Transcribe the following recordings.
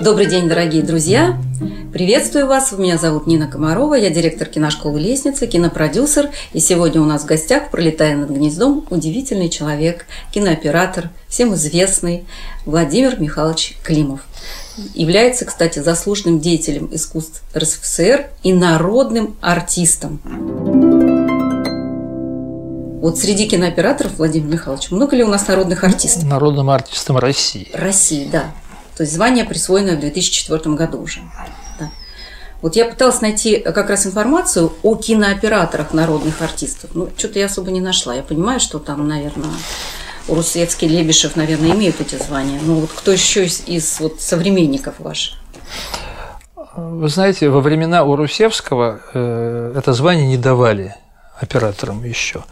Добрый день, дорогие друзья! Приветствую вас! Меня зовут Нина Комарова, я директор киношколы «Лестница», кинопродюсер. И сегодня у нас в гостях, пролетая над гнездом, удивительный человек, кинооператор, всем известный Владимир Михайлович Климов. Является, кстати, заслуженным деятелем искусств РСФСР и народным артистом. Вот среди кинооператоров, Владимир Михайлович, много ли у нас народных артистов? Народным артистом России. России, да. То есть звание присвоено в 2004 году уже. Да. Вот я пыталась найти как раз информацию о кинооператорах народных артистов. Ну, что-то я особо не нашла. Я понимаю, что там, наверное, Урусевский, Лебешев, наверное, имеют эти звания. Ну, вот кто еще из, из вот, современников ваших? Вы знаете, во времена Урусевского э, это звание не давали операторам еще.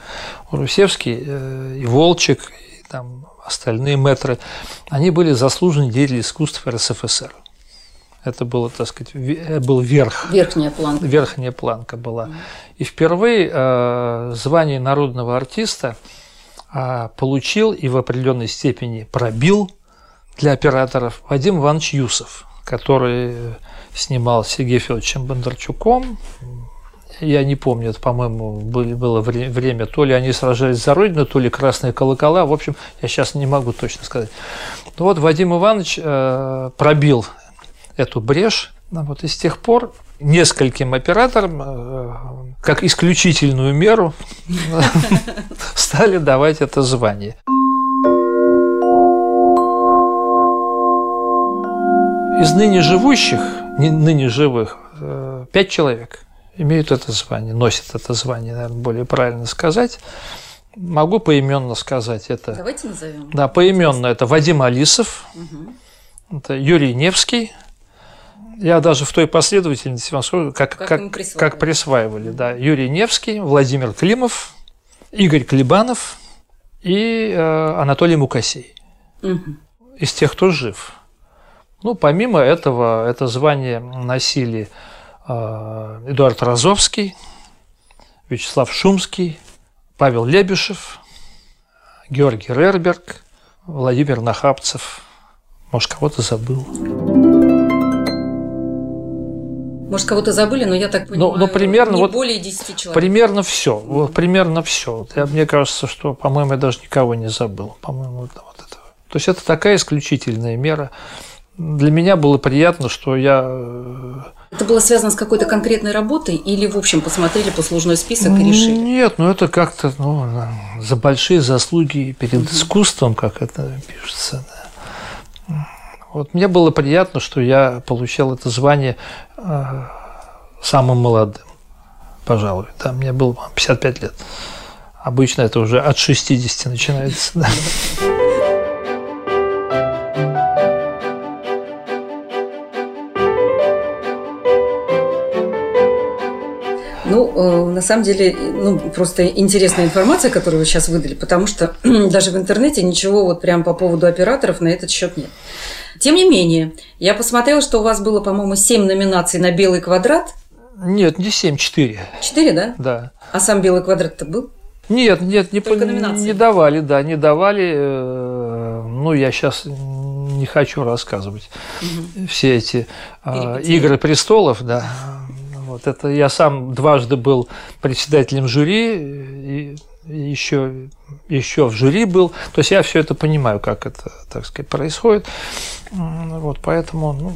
Урусевский э, и Волчек, и там остальные метры, они были заслуженные деятели искусств РСФСР. Это было, так сказать, был верх. Верхняя планка. Верхняя планка была. И впервые э, звание народного артиста э, получил и в определенной степени пробил для операторов Вадим Иванович Юсов, который снимал с Сергеем Федоровичем Бондарчуком я не помню, это, по-моему, было время, то ли они сражались за Родину, то ли красные колокола, в общем, я сейчас не могу точно сказать. Ну вот Вадим Иванович э, пробил эту брешь, ну вот и с тех пор нескольким операторам э, как исключительную меру стали давать это звание. Из ныне живущих, ныне живых, э, пять человек – имеют это звание, носят это звание, наверное, более правильно сказать. Могу поименно сказать это. Давайте назовем. Да, поименно это Вадим Алисов, угу. это Юрий Невский. Я даже в той последовательности вам скажу, как, как, как, присваивали. как присваивали. Да. Юрий Невский, Владимир Климов, Игорь Клебанов и э, Анатолий Мукасей. Угу. Из тех, кто жив. Ну, помимо этого, это звание носили Эдуард Розовский, Вячеслав Шумский, Павел Лебешев, Георгий Рерберг, Владимир Нахапцев. Может, кого-то забыл. Может, кого-то забыли, но я так понимаю, ну, ну, примерно, не вот, более 10 человек. Примерно все. Вот, примерно все. Я, мне кажется, что, по-моему, я даже никого не забыл. По-моему, вот, вот это. То есть это такая исключительная мера. Для меня было приятно, что я э, это было связано с какой-то конкретной работой или, в общем, посмотрели послужной список и решили? Нет, ну это как-то ну, за большие заслуги перед угу. искусством, как это пишется. Да. Вот мне было приятно, что я получил это звание э, самым молодым, пожалуй. Да, мне было 55 лет. Обычно это уже от 60 начинается. Да. На самом деле, ну, просто интересная информация, которую вы сейчас выдали, потому что даже в интернете ничего вот прям по поводу операторов на этот счет нет. Тем не менее, я посмотрела, что у вас было, по-моему, 7 номинаций на «Белый квадрат». Нет, не 7, 4. 4, да? Да. А сам «Белый квадрат»-то был? Нет, нет, не, Только номинации. не давали, да, не давали. Э, ну, я сейчас не хочу рассказывать угу. все эти э, игры престолов, да. Вот это я сам дважды был председателем жюри, и еще, еще в жюри был. То есть я все это понимаю, как это, так сказать, происходит. Вот поэтому, ну,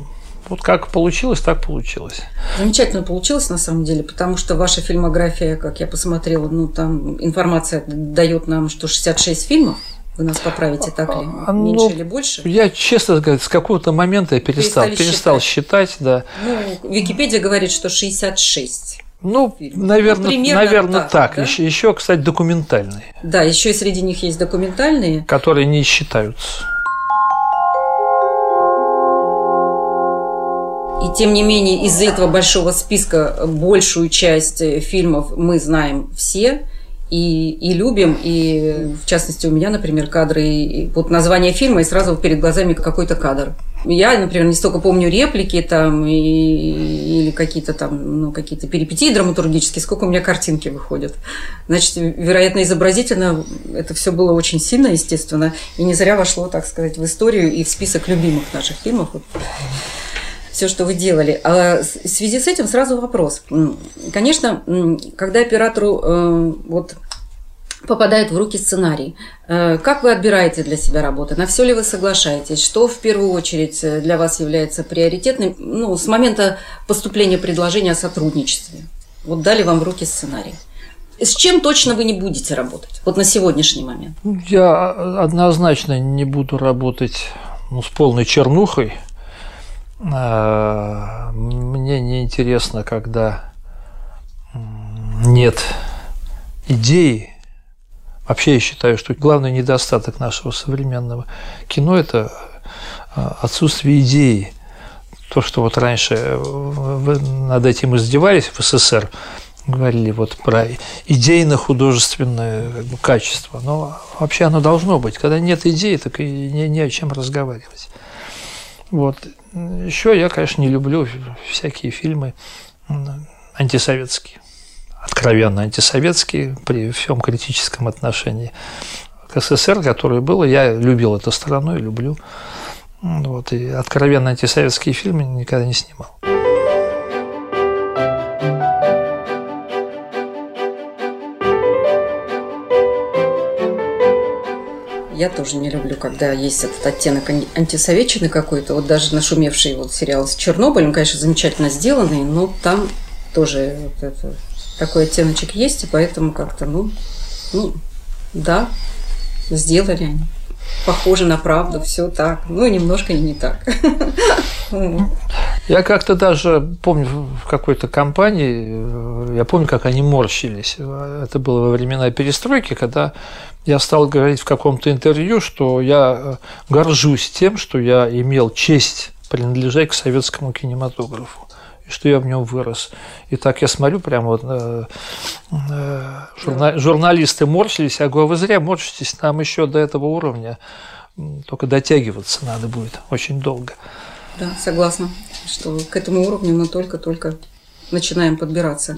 вот как получилось, так получилось. Замечательно получилось, на самом деле, потому что ваша фильмография, как я посмотрела, ну, там информация дает нам, что 66 фильмов. Вы нас поправите, так ли? А, ну, Меньше или больше? Я, честно сказать, с какого-то момента я перестал, перестал считать. считать, да. Ну, Википедия говорит, что 66. Ну, наверное, ну, Примерно наверное так. так. Да? Еще, еще, кстати, документальные. Да, еще и среди них есть документальные. Которые не считаются. И тем не менее, из этого большого списка большую часть э, фильмов мы знаем все и, и любим, и в частности у меня, например, кадры, и, вот название фильма, и сразу перед глазами какой-то кадр. Я, например, не столько помню реплики там и, или какие-то там, ну, какие-то перипетии драматургические, сколько у меня картинки выходят. Значит, вероятно, изобразительно это все было очень сильно, естественно, и не зря вошло, так сказать, в историю и в список любимых наших фильмов. Все, что вы делали. А в связи с этим сразу вопрос. Конечно, когда оператору э, вот попадает в руки сценарий. Э, как вы отбираете для себя работы? На все ли вы соглашаетесь? Что в первую очередь для вас является приоритетным ну, с момента поступления предложения о сотрудничестве? Вот дали вам в руки сценарий. С чем точно вы не будете работать? Вот на сегодняшний момент. Я однозначно не буду работать ну, с полной чернухой. А, мне не интересно, когда нет идеи. Вообще я считаю, что главный недостаток нашего современного кино – это а, отсутствие идеи. То, что вот раньше над этим издевались в СССР, говорили вот про идейно-художественное качество. Но вообще оно должно быть. Когда нет идеи, так и не, не о чем разговаривать. Вот. Еще я, конечно, не люблю всякие фильмы антисоветские, откровенно антисоветские при всем критическом отношении к СССР, которое было. Я любил эту страну и люблю. Вот, и откровенно антисоветские фильмы никогда не снимал. Я тоже не люблю, когда есть этот оттенок антисоветчины какой-то. Вот даже нашумевший вот сериал с Чернобылем, конечно, замечательно сделанный, но там тоже вот это, такой оттеночек есть, и поэтому как-то, ну, ну, да, сделали они. Похоже на правду, все так. Ну, немножко не так. Я как-то даже помню в какой-то компании, я помню, как они морщились. Это было во времена перестройки, когда я стал говорить в каком-то интервью, что я э, горжусь тем, что я имел честь принадлежать к советскому кинематографу что я в нем вырос. И так я смотрю, прямо вот э, э, журна, журналисты морщились, я говорю, вы зря морщитесь, нам еще до этого уровня только дотягиваться надо будет очень долго. Да, согласна, что к этому уровню мы только-только начинаем подбираться.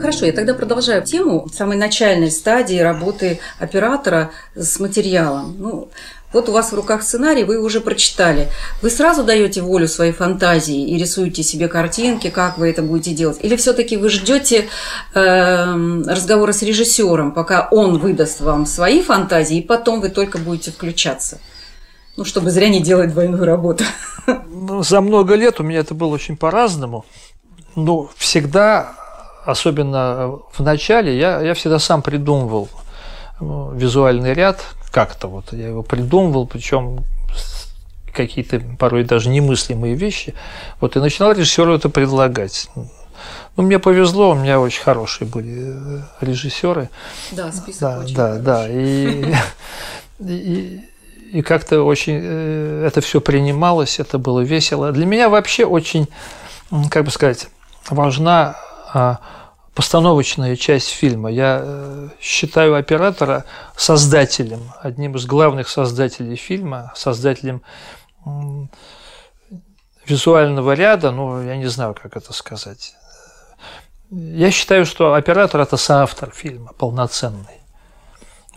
Хорошо, я тогда продолжаю тему самой начальной стадии работы оператора с материалом. Ну, вот у вас в руках сценарий, вы уже прочитали. Вы сразу даете волю своей фантазии и рисуете себе картинки, как вы это будете делать? Или все-таки вы ждете э, разговора с режиссером, пока он выдаст вам свои фантазии, и потом вы только будете включаться? Ну, чтобы зря не делать двойную работу. Ну, за много лет у меня это было очень по-разному. Но всегда особенно в начале, я, я всегда сам придумывал ну, визуальный ряд, как-то вот я его придумывал, причем какие-то порой даже немыслимые вещи, вот и начинал режиссеру это предлагать. Ну, мне повезло, у меня очень хорошие были э, режиссеры. Да, список да, очень да, хороший. да, и, и, и как-то очень э, это все принималось, это было весело. Для меня вообще очень, как бы сказать, важна а, постановочная часть фильма. Я э, считаю оператора создателем, одним из главных создателей фильма, создателем визуального ряда, ну, я не знаю, как это сказать. Я считаю, что оператор – это соавтор фильма, полноценный.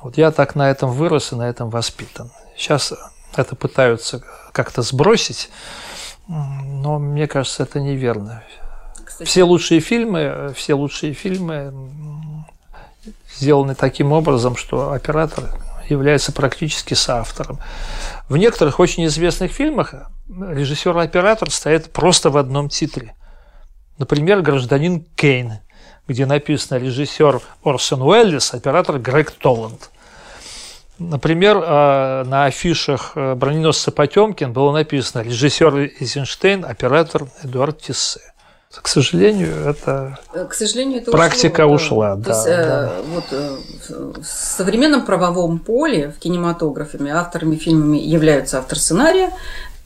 Вот я так на этом вырос и на этом воспитан. Сейчас это пытаются как-то сбросить, но мне кажется, это неверно кстати. Все лучшие фильмы, все лучшие фильмы сделаны таким образом, что оператор является практически соавтором. В некоторых очень известных фильмах режиссер и оператор стоят просто в одном титре. Например, «Гражданин Кейн», где написано режиссер Орсон Уэллис, оператор Грег Толланд. Например, э, на афишах э, «Броненосца Потемкин» было написано режиссер Эйзенштейн, оператор Эдуард Тиссе. К сожалению, это, К сожалению, это практика ушла. ушла да, есть, э, да. Вот, э, в современном правовом поле в кинематографе авторами фильмами являются автор сценария,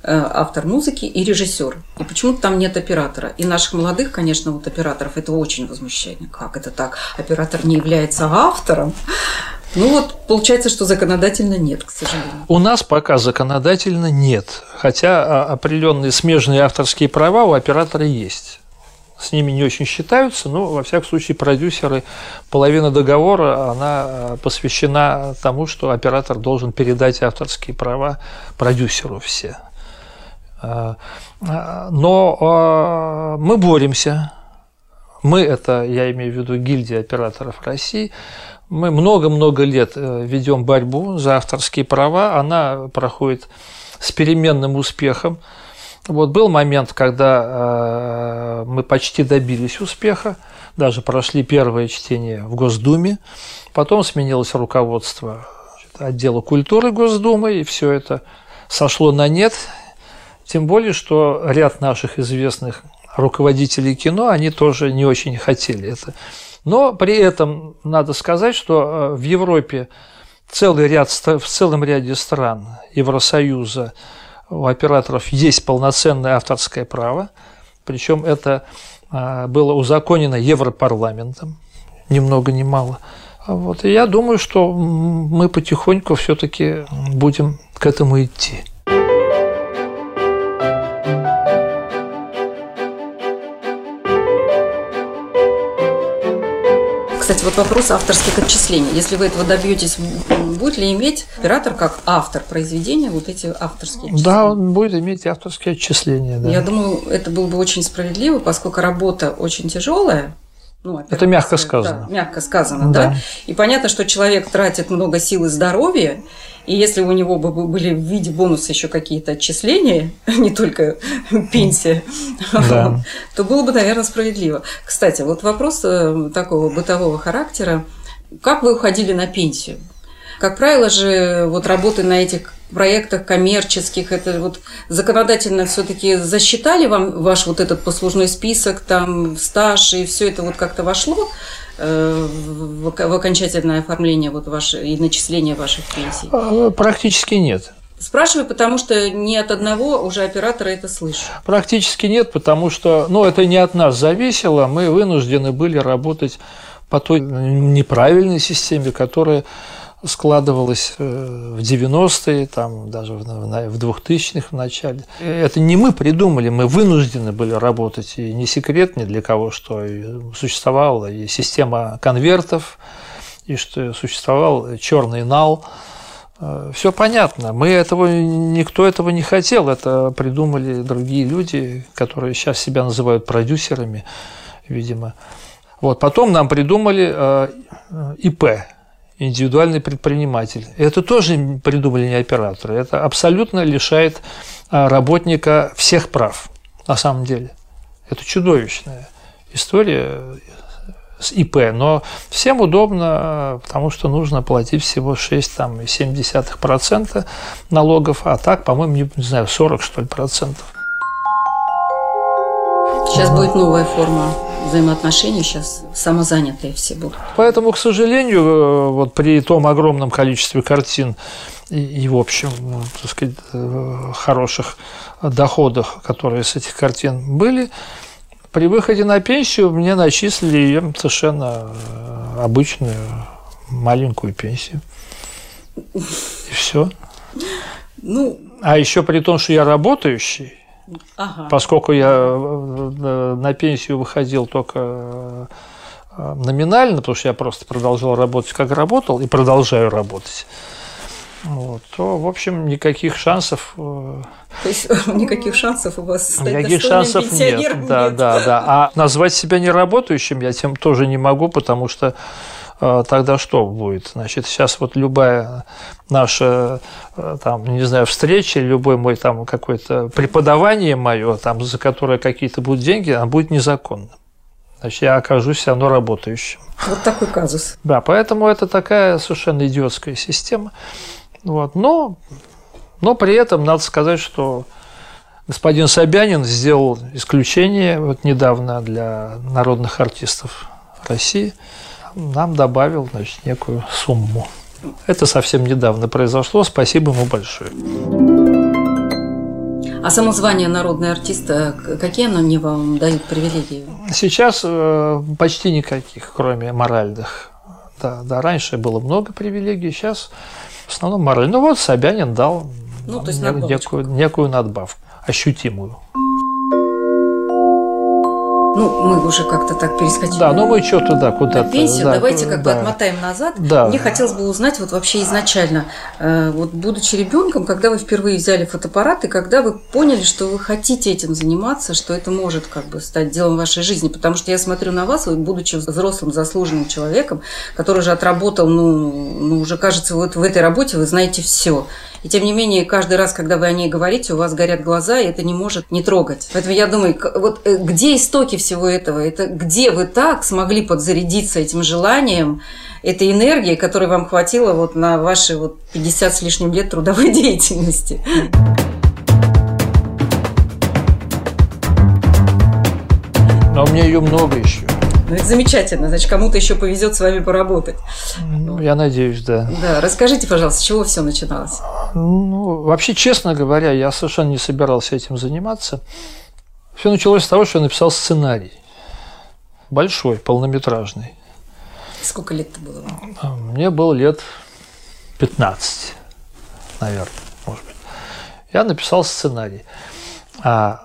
э, автор музыки и режиссер. И почему-то там нет оператора. И наших молодых, конечно, вот операторов это очень возмущает. Как это так? Оператор не является автором. Ну вот, получается, что законодательно нет, к сожалению. У нас пока законодательно нет, хотя а, определенные смежные авторские права у оператора есть с ними не очень считаются, но, во всяком случае, продюсеры, половина договора, она э, посвящена тому, что оператор должен передать авторские права продюсеру все. Но мы боремся. Мы, это я имею в виду гильдия операторов России, мы много-много лет ведем борьбу за авторские права. Она проходит с переменным успехом. Вот был момент, когда мы почти добились успеха, даже прошли первое чтение в Госдуме, потом сменилось руководство отдела культуры Госдумы, и все это сошло на нет. Тем более, что ряд наших известных руководителей кино, они тоже не очень хотели это. Но при этом надо сказать, что э, в Европе целый ряд, в целом ряде стран Евросоюза у операторов есть полноценное авторское право, причем это э, было узаконено Европарламентом, ни много ни мало – вот, и я думаю, что мы потихоньку все-таки будем к этому идти. Кстати, вот вопрос авторских отчислений. Если вы этого добьетесь, будет ли иметь оператор как автор произведения вот эти авторские отчисления? Да, он будет иметь авторские отчисления. Да. Я думаю, это было бы очень справедливо, поскольку работа очень тяжелая, ну, это мягко сказано. Да, мягко сказано, да. да. И понятно, что человек тратит много сил и здоровья, и если у него бы были в виде бонуса еще какие-то отчисления, не только пенсия, да. то было бы, наверное, справедливо. Кстати, вот вопрос э, такого бытового характера. Как вы уходили на пенсию? Как правило же, вот работы на этих проектах коммерческих, это вот законодательно все-таки засчитали вам ваш вот этот послужной список, там стаж и все это вот как-то вошло в, в окончательное оформление вот ваше, и начисление ваших пенсий? А, практически нет. Спрашиваю, потому что ни от одного уже оператора это слышу. Практически нет, потому что ну, это не от нас зависело. Мы вынуждены были работать по той неправильной системе, которая складывалось э, в 90-е, там, даже в 2000-х в начале. Это не мы придумали, мы вынуждены были работать. И не секрет ни для кого, что существовала и система конвертов, и что существовал черный нал. Э, Все понятно. Мы этого, никто этого не хотел. Это придумали другие люди, которые сейчас себя называют продюсерами, видимо. Вот. Потом нам придумали э, ИП индивидуальный предприниматель. Это тоже придумали не операторы. Это абсолютно лишает а, работника всех прав, на самом деле. Это чудовищная история с ИП, но всем удобно, потому что нужно платить всего 6,7% налогов, а так, по-моему, не, не знаю, 40 что ли процентов. Сейчас будет новая форма взаимоотношений сейчас самозанятые все будут. Поэтому, к сожалению, э, вот при том огромном количестве картин и, и в общем, ну, так сказать, э, хороших доходах, которые с этих картин были, при выходе на пенсию мне начислили ее совершенно э, обычную маленькую пенсию. И все. Ну, а еще при том, что я работающий, Ага. Поскольку я э, на пенсию выходил только э, номинально, потому что я просто продолжал работать, как работал, и продолжаю работать. Вот, то, в общем, никаких шансов. Э, то есть никаких шансов у вас стать Никаких шансов нет, нет. Да, да, да. А назвать себя неработающим я тем тоже не могу, потому что тогда что будет? Значит, сейчас вот любая наша, э, там, не знаю, встреча, любой мой там какое-то преподавание мое, там, за которое какие-то будут деньги, оно будет незаконным. Значит, я окажусь все равно работающим. Вот такой казус. Да, поэтому это такая совершенно идиотская система. Вот. Но, но при этом надо сказать, что господин Собянин сделал исключение вот недавно для народных артистов России – нам добавил значит, некую сумму. Это совсем недавно произошло. Спасибо ему большое. А само звание народный артист, какие оно мне вам дают привилегии? Сейчас э, почти никаких, кроме моральных. Да, да, раньше было много привилегий, сейчас в основном мораль. Ну вот Собянин дал ну, то есть некую, некую надбавку, ощутимую. Ну, мы уже как-то так перескочили. Да, но мы что туда, куда-то. Пенсию, да, давайте как да. бы отмотаем назад. Да. Мне хотелось бы узнать вот вообще изначально, э, вот будучи ребенком, когда вы впервые взяли фотоаппарат, и когда вы поняли, что вы хотите этим заниматься, что это может как бы стать делом вашей жизни, потому что я смотрю на вас, вы, будучи взрослым, заслуженным человеком, который уже отработал, ну, ну уже кажется, вот в этой работе вы знаете все. И тем не менее, каждый раз, когда вы о ней говорите, у вас горят глаза, и это не может не трогать. Поэтому я думаю, вот э, где истоки всего этого? Это где вы так смогли подзарядиться этим желанием, этой энергией, которой вам хватило вот на ваши вот 50 с лишним лет трудовой деятельности? Но у меня ее много еще. Ну, это замечательно. Значит, кому-то еще повезет с вами поработать. Ну, я надеюсь, да. Да, расскажите, пожалуйста, с чего все начиналось? Ну, вообще, честно говоря, я совершенно не собирался этим заниматься. Все началось с того, что я написал сценарий. Большой, полнометражный. Сколько лет-то было вам? Мне было лет 15, наверное, может быть. Я написал сценарий. А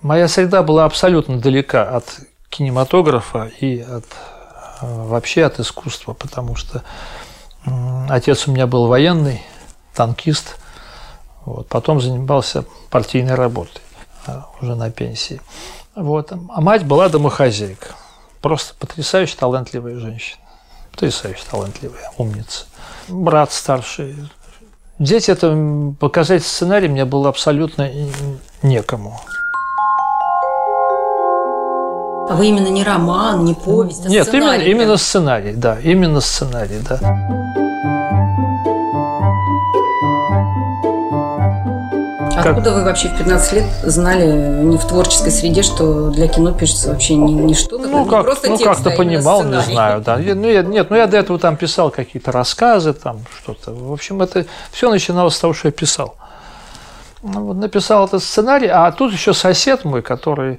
моя среда была абсолютно далека от кинематографа и от, вообще от искусства, потому что отец у меня был военный, танкист, вот, потом занимался партийной работой уже на пенсии. Вот. А мать была домохозяйка. Просто потрясающе талантливая женщина. Потрясающе талантливая, умница. Брат старший. Дети это показать сценарий мне было абсолютно некому. А вы именно не роман, не повесть, а Нет, сценарий? именно, именно сценарий, да, именно сценарий, да. Откуда как? вы вообще в 15 лет знали не в творческой среде, что для кино пишется вообще не, не что-то, ну, не как, просто ну, как-то а понимал, сценарий. не знаю, да. Ну, я, нет, ну я до этого там писал какие-то рассказы, там что-то. В общем, это все начиналось с того, что я писал. Ну, вот, написал этот сценарий, а тут еще сосед мой, который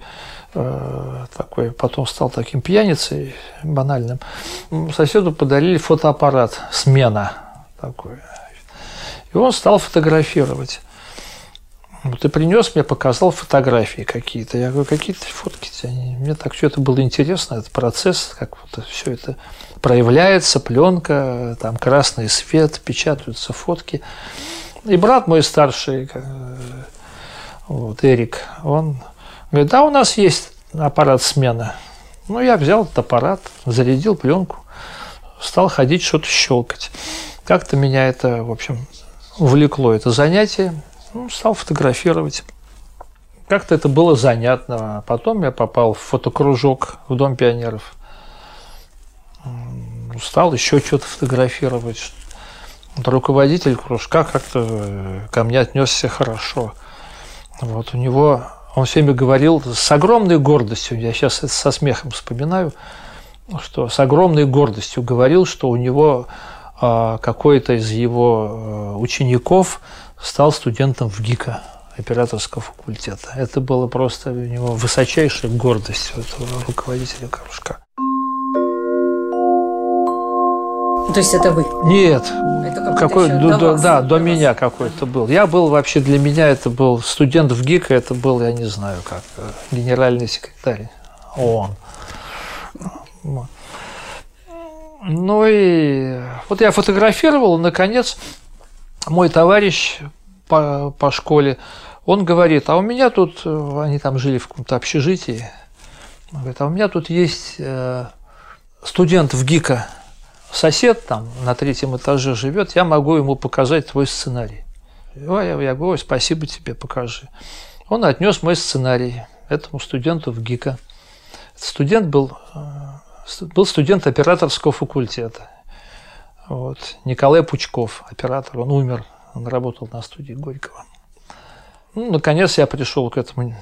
такой, потом стал таким пьяницей банальным, соседу подарили фотоаппарат «Смена» такой. И он стал фотографировать. Вот и принес мне, показал фотографии какие-то. Я говорю, какие-то фотки. Мне так все это было интересно, этот процесс, как вот все это проявляется, пленка, там красный свет, печатаются фотки. И брат мой старший, вот, Эрик, он говорит, да, у нас есть аппарат смена. Ну, я взял этот аппарат, зарядил пленку, стал ходить, что-то щелкать. Как-то меня это, в общем, увлекло это занятие. Ну, стал фотографировать. Как-то это было занятно. Потом я попал в фотокружок в Дом пионеров. Стал еще что-то фотографировать. Руководитель кружка как-то ко мне отнесся хорошо. Вот у него, он всеми говорил с огромной гордостью, я сейчас это со смехом вспоминаю, что с огромной гордостью говорил, что у него а, какой-то из его учеников стал студентом в ГИКа операторского факультета. Это было просто у него высочайшая гордость этого руководителя кружка. То есть это вы? Нет, это какой, до, до, до вас, да, до, вас. меня какой-то был. Я был вообще для меня это был студент в ГИКа, это был, я не знаю, как генеральный секретарь ООН. Ну и вот я фотографировал, наконец, мой товарищ по, по школе, он говорит, а у меня тут, они там жили в каком-то общежитии, он говорит, а у меня тут есть э, студент в ГИКа, сосед там на третьем этаже живет, я могу ему показать твой сценарий. Ой, я говорю, спасибо тебе, покажи. Он отнес мой сценарий этому студенту в ГИКа. Студент был, был студент операторского факультета. Вот. Николай Пучков, оператор, он умер, он работал на студии Горького. Ну, наконец я пришел к этому,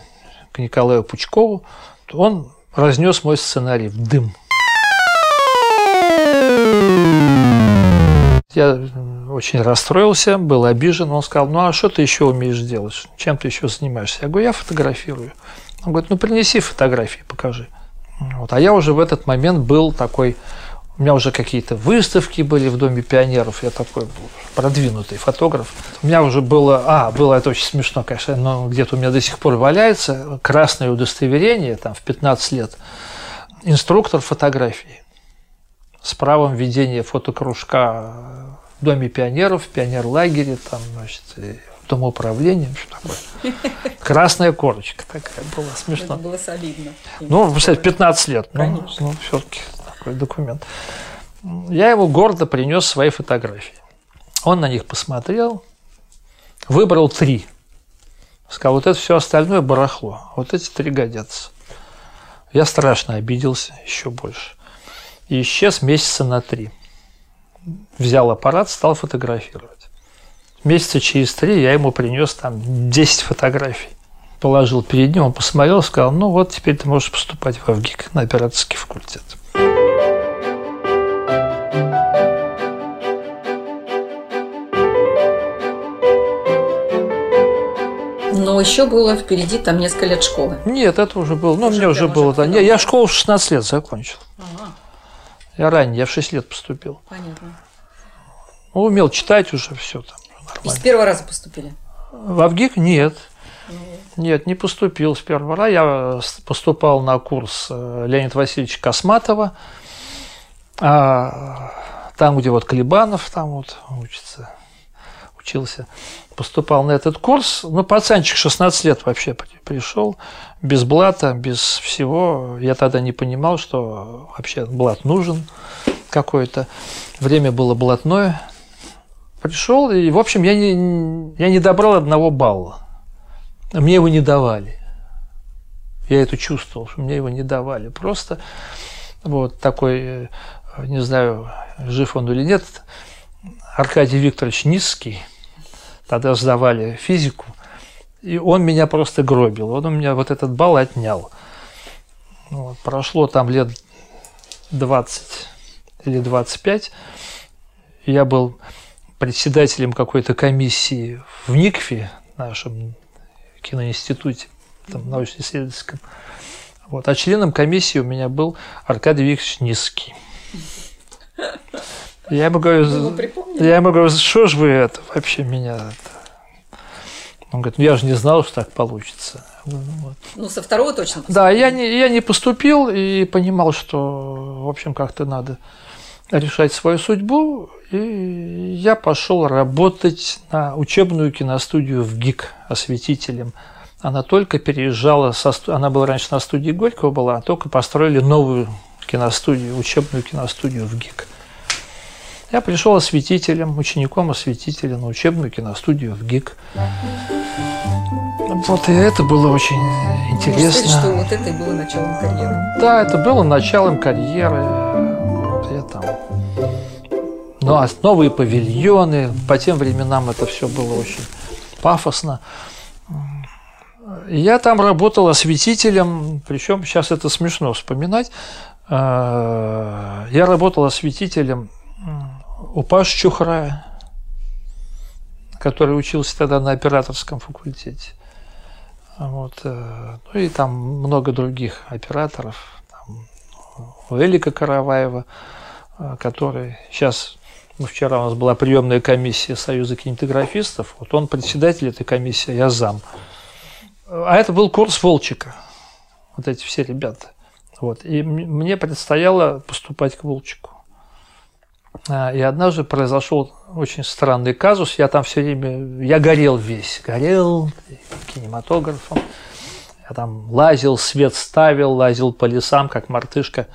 к Николаю Пучкову, он разнес мой сценарий в дым. Я очень расстроился, был обижен. Он сказал, ну а что ты еще умеешь делать? Чем ты еще занимаешься? Я говорю, я фотографирую. Он говорит, ну принеси фотографии, покажи. Вот. А я уже в этот момент был такой У меня уже какие-то выставки были в Доме пионеров. Я такой продвинутый фотограф. У меня уже было... А, было это очень смешно, конечно, но где-то у меня до сих пор валяется красное удостоверение, там, в 15 лет. Инструктор фотографии с правом ведения фотокружка в Доме пионеров, в пионерлагере, там, значит, домоуправления, что такое. Красная корочка такая была, смешно. Это было солидно. Ну, представляете, 15 лет. Ну, ну все-таки такой документ. Я ему гордо принес свои фотографии. Он на них посмотрел, выбрал три. Сказал, вот это все остальное барахло, вот эти три годятся. Я страшно обиделся, еще больше. И исчез месяца на три. Взял аппарат, стал фотографировать. Месяца через три я ему принес там 10 фотографий. Положил перед ним, он посмотрел, сказал, ну вот теперь ты можешь поступать в ВГИК на операторский факультет. Но еще было впереди там несколько лет школы. Нет, это уже было. Ну, уже мне уже было. Да. Не, я школу в 16 лет закончил. Ага. Я ранее, я в 6 лет поступил. Понятно. Ну, умел читать уже все там. Нормально. И с первого раза поступили? В Авгик нет. Ну. Нет, не поступил с первого раза. Я поступал на курс э, Леонида Васильевича Косматова. А, там, где вот Клебанов там вот учится, учился поступал на этот курс. Ну, пацанчик 16 лет вообще пришел, без блата, без всего. Я тогда не понимал, что вообще блат нужен какой-то. Время было блатное. Пришел, и, в общем, я не, я не добрал одного балла. Мне его не давали. Я это чувствовал, что мне его не давали. Просто вот такой, э, не знаю, жив он или нет, Аркадий Викторович Низкий – тогда сдавали физику, и он меня просто гробил. Он у меня вот этот балл отнял. Вот, прошло там лет 20 или 25. Я был председателем какой-то комиссии в НИКФе, нашем киноинституте, там, научно-исследовательском. Вот. А членом комиссии у меня был Аркадий Викторович Низкий. Я ему говорю, я ему говорю, что ж вы это вообще меня это? Он говорит, ну я же не знал, что так получится. Вот. Ну, со второго точно поступил. Да, я не, я не поступил и понимал, что, в общем, как-то надо решать свою судьбу. И я пошел работать на учебную киностудию в ГИК осветителем. Она только переезжала, со, она была раньше на студии Горького была, а только построили новую киностудию, учебную киностудию в ГИК. Я пришел осветителем, учеником осветителя на учебную киностудию в ГИК. Вот и это было очень интересно. Сказать, что вот это и было началом карьеры. Да, это было началом карьеры. Вот я там ну, а новые павильоны. По тем временам это все было очень пафосно. Я там работал осветителем, причем сейчас это смешно вспоминать. А, я работал осветителем у Паши Чухрая, который учился тогда на операторском факультете. Вот. Э, ну и там много других операторов. Там, у Элика Караваева, э, который сейчас, ну, вчера у нас была приемная комиссия Союза кинематографистов, вот он председатель этой комиссии, я зам. А это был курс Волчика, вот эти все ребята. Вот. И мне предстояло поступать к Волчику. А, и однажды произошел очень странный казус. Я там все время, я горел весь, горел кинематографом. Я там лазил, свет ставил, лазил по лесам, как мартышка.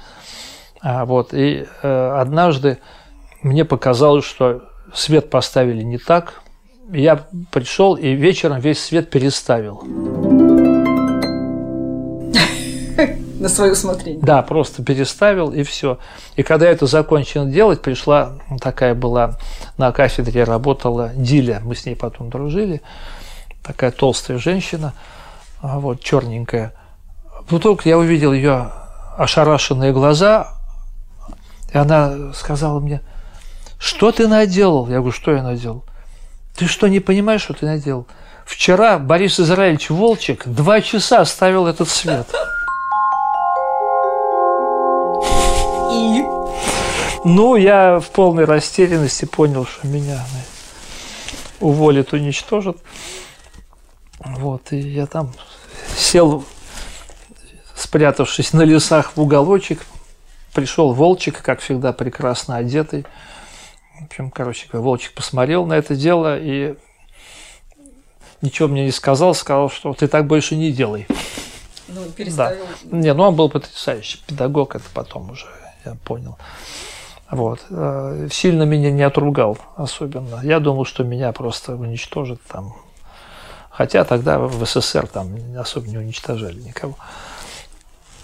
А, вот. И э, однажды мне показалось, что свет поставили не так. Я пришел и вечером весь свет переставил. На свое усмотрение. Да, просто переставил и все. И когда я это закончил делать, пришла такая была на кафедре работала Диля, мы с ней потом дружили, такая толстая женщина, а вот черненькая. Вдруг я увидел ее ошарашенные глаза, и она сказала мне, что ты наделал? Я говорю, что я наделал? Ты что, не понимаешь, что ты наделал? Вчера Борис Израильевич Волчек два часа ставил этот свет. Ну, я в полной растерянности понял, что меня уволят, уничтожат. Вот, и я там сел, спрятавшись на лесах в уголочек, пришел Волчик, как всегда, прекрасно одетый. В общем, короче, Волчик посмотрел на это дело и ничего мне не сказал, сказал, что ты так больше не делай. Ну, переставил. Да. Не, ну он был потрясающий педагог, это потом уже я понял. Вот. Э, сильно меня не отругал особенно. Я думал, что меня просто уничтожат там. Хотя тогда в СССР там особо не уничтожали никого.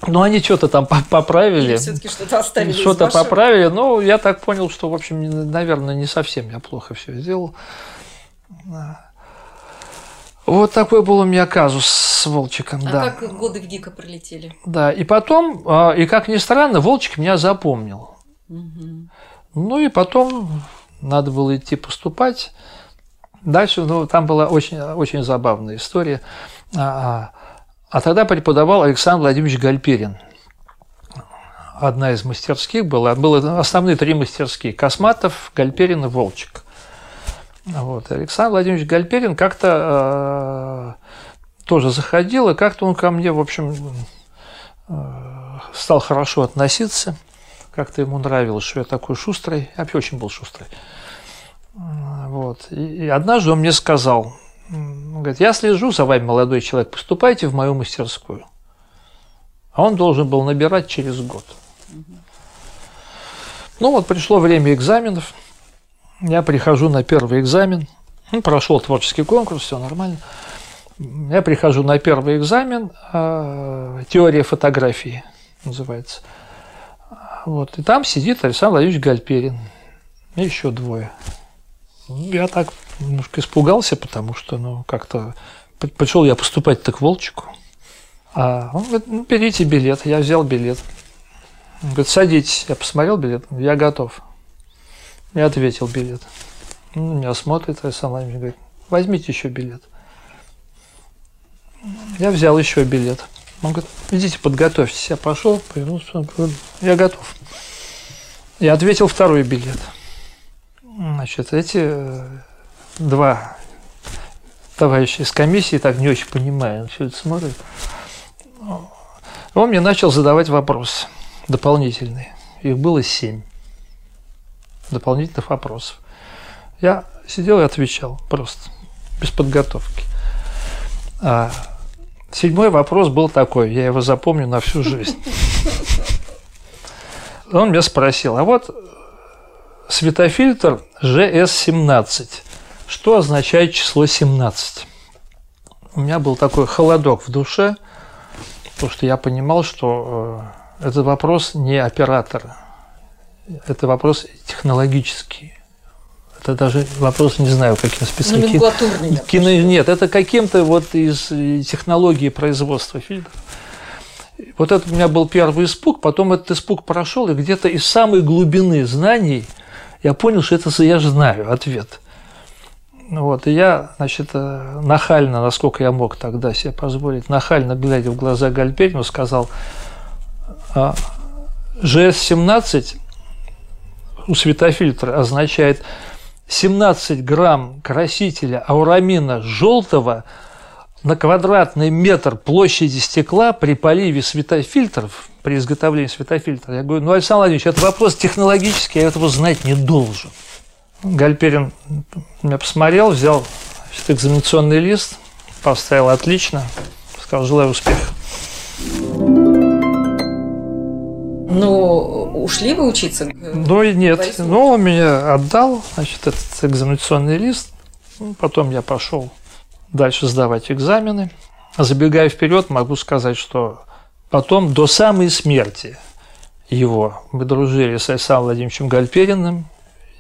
Но они что-то там поправили. Все-таки что-то оставили. Что-то поправили. Но я так понял, что, в общем, наверное, не совсем я плохо все сделал. Вот такой был у меня казус с Волчиком, а да. как годы в ГИКа пролетели? Да, и потом, а, и как ни странно, Волчик меня запомнил. Ну и потом надо было идти поступать. Дальше, ну, там была очень, очень забавная история. А, а тогда преподавал Александр Владимирович Гальперин. Одна из мастерских была. Было основные три мастерские. Косматов, Гальперин и Волчик. Вот. Александр Владимирович Гальперин как-то э, тоже заходил, и как-то он ко мне, в общем, э, стал хорошо относиться. Как-то ему нравилось, что я такой шустрый. Я вообще очень был шустрый. Вот. И, однажды он мне сказал, он говорит, я слежу за вами, молодой человек, поступайте в мою мастерскую. А он должен был набирать через год. Ну вот пришло время экзаменов. Я прихожу на первый экзамен, ну, прошел творческий конкурс, все нормально. Я прихожу на первый экзамен, э, теория фотографии называется. Вот, и там сидит Александр Владимирович Гальперин и еще двое. Я так немножко испугался, потому что, ну, как-то пришел я поступать так Волчику. А он говорит, ну, берите билет. Я взял билет. Он говорит, садитесь. Я посмотрел билет, я готов. Я ответил билет. Он меня смотрит, Александр Владимирович говорит, возьмите еще билет. Я взял еще билет. Он говорит, идите подготовьтесь. Я пошел, повернулся, я готов. Я ответил второй билет. Значит, эти э, два товарища из комиссии, так не очень понимая, он все это смотрит. Он мне начал задавать вопросы дополнительные. Их было семь дополнительных вопросов. Я сидел и отвечал просто, без подготовки. Седьмой вопрос был такой, я его запомню на всю жизнь. Он меня спросил, а вот светофильтр GS17, что означает число 17? У меня был такой холодок в душе, потому что я понимал, что э, этот вопрос не оператора, это вопрос технологический. Это даже вопрос, не знаю, каким специальным. Номенклатурный. Кино... Нет, это каким-то вот из технологии производства фильтров. Вот это у меня был первый испуг, потом этот испуг прошел, и где-то из самой глубины знаний я понял, что это я же знаю ответ. Вот, и я, значит, э, нахально, насколько я мог тогда себе позволить, нахально, глядя в глаза Гальперину, сказал, ЖС-17 у светофильтра означает 17 грамм красителя аурамина желтого на квадратный метр площади стекла при поливе светофильтров, при изготовлении светофильтра. Я говорю, ну, Александр Владимирович, это вопрос технологический, я этого знать не должен. Гальперин меня посмотрел, взял экзаменационный лист, поставил отлично, сказал, желаю успеха. Но ушли вы учиться? Ну и нет. Ну, он меня отдал, значит, этот экзаменационный лист. Ну, потом я пошел дальше сдавать экзамены. Забегая вперед, могу сказать, что потом до самой смерти его мы дружили с Александром Владимировичем Гальпериным.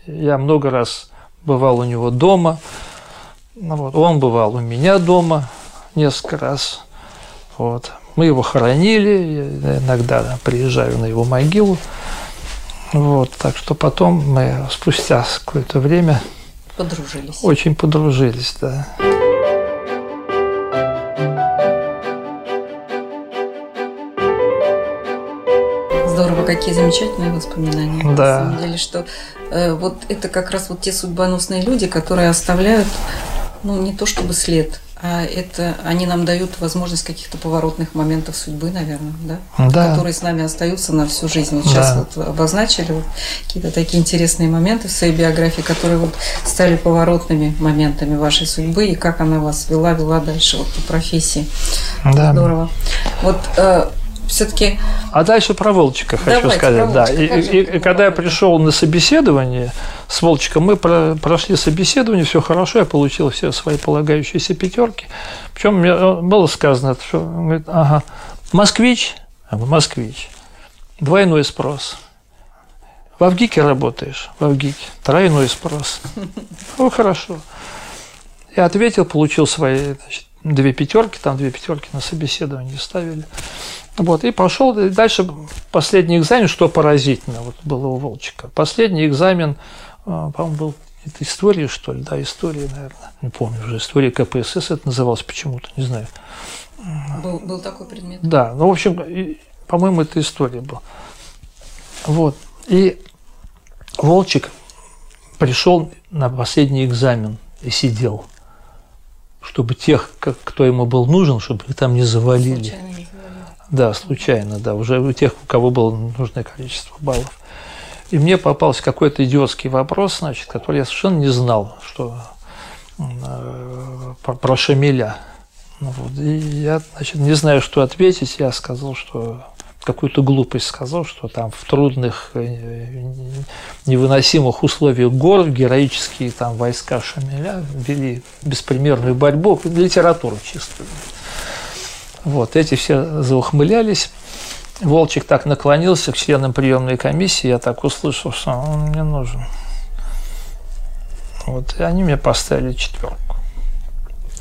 Я много раз бывал у него дома. Ну, вот. Он бывал у меня дома несколько раз. Вот. Мы его хоронили, я иногда приезжаю на его могилу. Вот, так что потом мы спустя какое-то время подружились. Очень подружились, да. Здорово, какие замечательные воспоминания. Да. На самом деле, что э, вот это как раз вот те судьбоносные люди, которые оставляют, ну, не то чтобы след, это они нам дают возможность каких-то поворотных моментов судьбы, наверное, да? Да. Которые с нами остаются на всю жизнь. Вот сейчас Да. вот обозначили вот какие-то такие интересные моменты в своей биографии, которые вот стали поворотными моментами вашей судьбы и как она вас вела, вела дальше вот по профессии. Да. Здорово. Вот все-таки А дальше про Волчика хочу Давайте, сказать. про да. Волчика. И, и- и когда я пришел на собеседование с Волчиком, мы про- прошли собеседование, все хорошо, я получил все свои полагающиеся пятерки. Причем мне э, было сказано, что он говорит, ага, москвич, Я говорю, москвич, двойной спрос. В Авгике работаешь? В Авгике. Тройной спрос. Ну, хорошо. Я ответил, получил свои значит, две пятерки, там две пятерки на собеседовании ставили. Вот, и пошел и дальше последний экзамен, что поразительно, вот было у Волчика. Последний экзамен, а, по-моему, был это история, что ли, да, история, наверное, не помню уже, история КПСС это называлось почему-то, не знаю. был, был такой предмет. Да, ну, в общем, по-моему, это история была. Вот, и Волчик пришел на последний экзамен и сидел, чтобы тех, как- кто ему был нужен, чтобы их там не завалили. Случайно не. Да, случайно, да, уже у тех, у кого было нужное количество баллов. И мне попался какой-то идиотский вопрос, значит, который я совершенно не знал, что э, про, про Шамиля. Ну вот, и я, значит, не знаю, что ответить, я сказал, что какую-то глупость сказал, что там в трудных, э, невыносимых условиях гор героические там войска Шамиля вели беспримерную борьбу, литературу чистую. Вот, эти все заухмылялись. Волчик так наклонился к членам приемной комиссии, я так услышал, что он мне нужен. Вот, и они мне поставили четверку.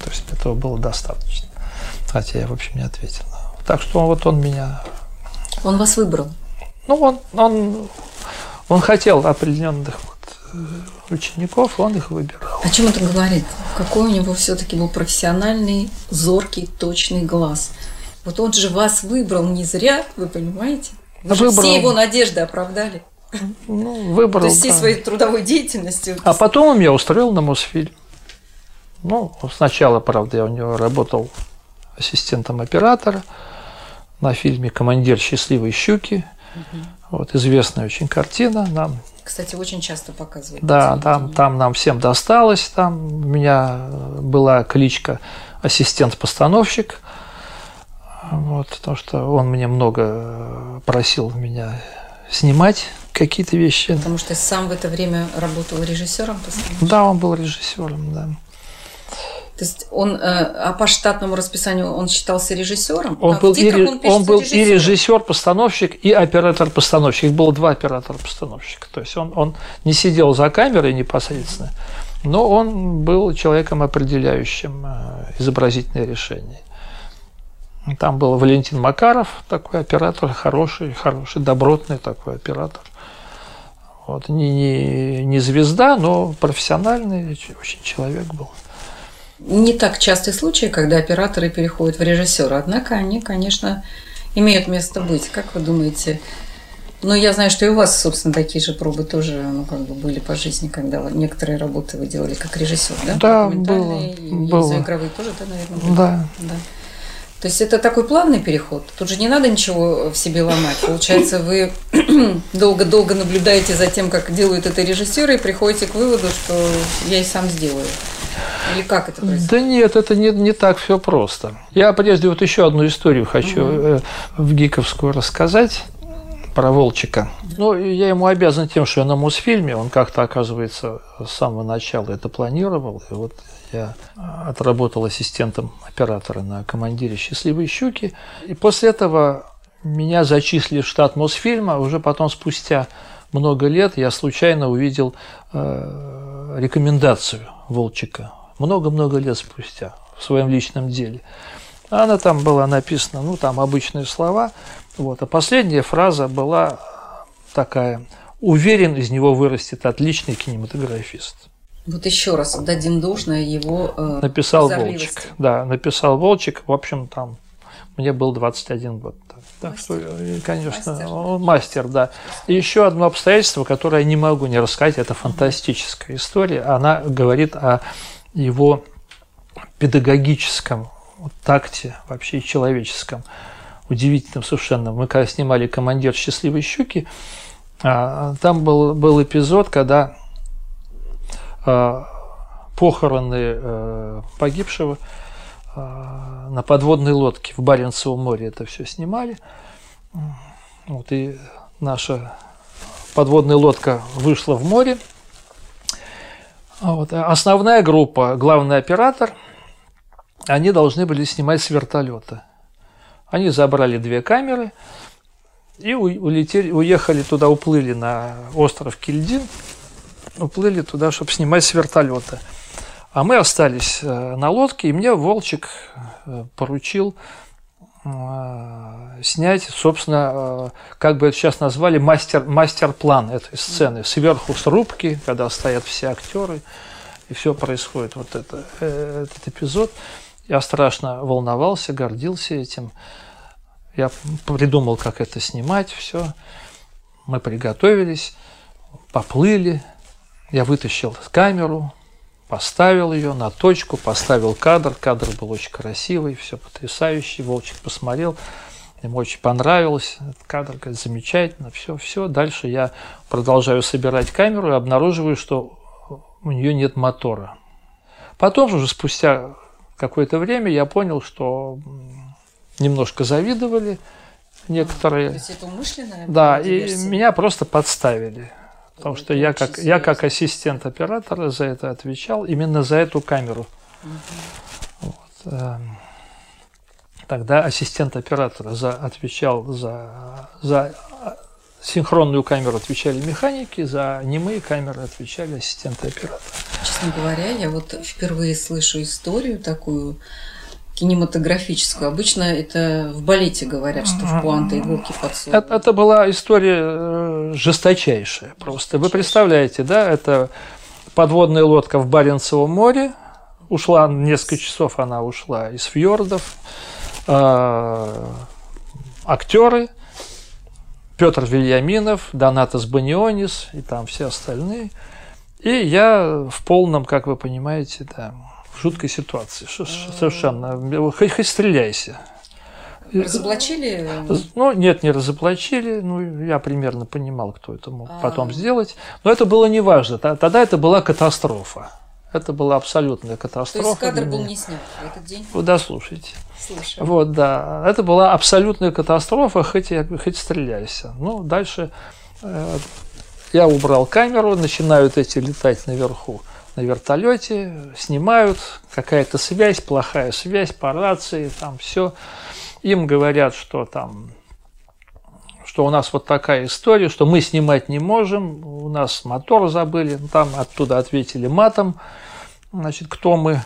То есть этого было достаточно. Хотя я, в общем, не ответил. Так что вот он меня... Он вас выбрал. Ну, он, он, он хотел определенных вот э, учеников, он их выбирал. О чем это говорит? Какой у него все-таки был профессиональный, зоркий, точный глаз. Вот он же вас выбрал не зря, вы понимаете? Вы Выбрал. все его надежды оправдали. Ну, выбрал. То есть всей да. своей трудовой деятельностью. А потом он меня устроил на Мосфильм. Ну, сначала, правда, я у него работал ассистентом оператора на фильме «Командир счастливой щуки». Вот известная очень картина. Нам, Кстати, очень часто показывают. да, там, там нам всем досталось. Там у меня была кличка ассистент-постановщик. Вот, потому что он мне много просил меня снимать какие-то вещи. Потому что сам в это время работал режиссером. постановщиком. Да, он был режиссером, да. То есть он, э, а по штатному расписанию он считался режиссером? Он а был, и, он он был и режиссером. режиссер-постановщик, и оператор-постановщик. Их было два оператора-постановщика. То есть он, он не сидел за камерой непосредственно, но он был человеком, определяющим э, изобразительное решение. Там был Валентин Макаров, такой оператор, хороший, хороший, добротный такой оператор. Вот, не, не, не звезда, но профессиональный очень человек был. Не так частый случай, когда операторы переходят в режиссера. Однако они, конечно, имеют место быть. Как вы думаете? Ну, я знаю, что и у вас, собственно, такие же пробы тоже, ну, как бы были по жизни, когда некоторые работы вы делали как режиссер, да? Да, было, и было. игровые тоже, да, наверное? были? Да. Да. То есть это такой плавный переход. Тут же не надо ничего в себе ломать. Получается, вы долго-долго наблюдаете за тем, как делают это режиссеры, и приходите к выводу, что я и сам сделаю. Или как это происходит? Да нет, это не, не так все просто. Я прежде вот еще одну историю хочу э, в Гиковскую рассказать про Волчика. Ну, я ему обязан тем, что я на Мосфильме, он как-то, оказывается, с самого начала это планировал. И вот я отработал ассистентом оператора на командире «Счастливой щуки». И после этого меня зачислили в штат Мосфильма. Уже потом, спустя много лет, я случайно увидел э, рекомендацию Волчика. Много-много лет спустя в своем личном деле. Она там была написана, ну, там обычные слова. Вот. А последняя фраза была такая. Уверен, из него вырастет отличный кинематографист. Вот еще раз дадим должное его э, Написал. Волчик. Да, написал Волчик. В общем, там мне был 21 год. Так что, э, конечно, мастер. он мастер, да. И еще одно обстоятельство, которое я не могу не рассказать, это фантастическая история. Она говорит о его педагогическом такте, вообще человеческом. Удивительным совершенно. Мы когда снимали «Командир счастливой щуки», а, там был, был эпизод, когда а, похороны э, погибшего на подводной лодке в Баренцевом море это все снимали. Вот, и наша подводная лодка вышла в море. Вот. Основная группа, главный оператор, они должны были снимать с вертолета. Они забрали две камеры и улетели, уехали туда, уплыли на остров Кильдин, уплыли туда, чтобы снимать с вертолета. А мы остались э, на лодке, и мне Волчик э, поручил э, снять, собственно, как бы это сейчас назвали, мастер, мастер-план этой сцены. Сверху с рубки, когда стоят все актеры, и все происходит, вот это, этот эпизод. Я страшно волновался, гордился этим. Я придумал, как это снимать, все. Мы приготовились, поплыли. Я вытащил камеру, поставил ее на точку, поставил кадр. Кадр был очень красивый, все потрясающий. Волчик посмотрел, ему очень понравилось. Этот кадр, говорит, замечательно, все, все. Дальше я продолжаю собирать камеру и обнаруживаю, что у нее нет мотора. Потом уже спустя какое-то время я понял, что немножко завидовали некоторые. То есть это умышленная? Да, и меня просто подставили. Потому что я как, я как ассистент оператора за это отвечал, именно за эту камеру. Угу. Вот. Эм, тогда ассистент оператора за, отвечал за, за синхронную камеру отвечали механики, за немые камеры отвечали ассистенты оператора. Честно говоря, я вот впервые слышу историю такую кинематографическую. Обычно это в балете говорят, что в пуанты иголки подсовывают. Это, это была история э, жесточайшая просто. Вы представляете, да, это подводная лодка в Баренцевом море. Ушла, несколько часов она ушла из фьордов. Э, актеры, Петр Вильяминов, Донатас Банионис и там все остальные. И я в полном, как вы понимаете, да, жуткой ситуации. Совершенно. Хоть, хоть стреляйся. Разоблачили? Ну, нет, не разоблачили. Ну, я примерно понимал, кто это мог А-а-а. потом сделать. Но это было неважно. Тогда это была катастрофа. Это была абсолютная катастрофа. То есть кадр был не снят в этот день? Вы дослушайте. Слушаю. Вот, да. Это была абсолютная катастрофа, хоть, хоть стреляйся. Ну, дальше э, я убрал камеру, начинают эти летать наверху на вертолете, снимают, какая-то связь, плохая связь по рации, там все. Им говорят, что там что у нас вот такая история, что мы снимать не можем, у нас мотор забыли, ну, там оттуда ответили матом, значит, кто мы.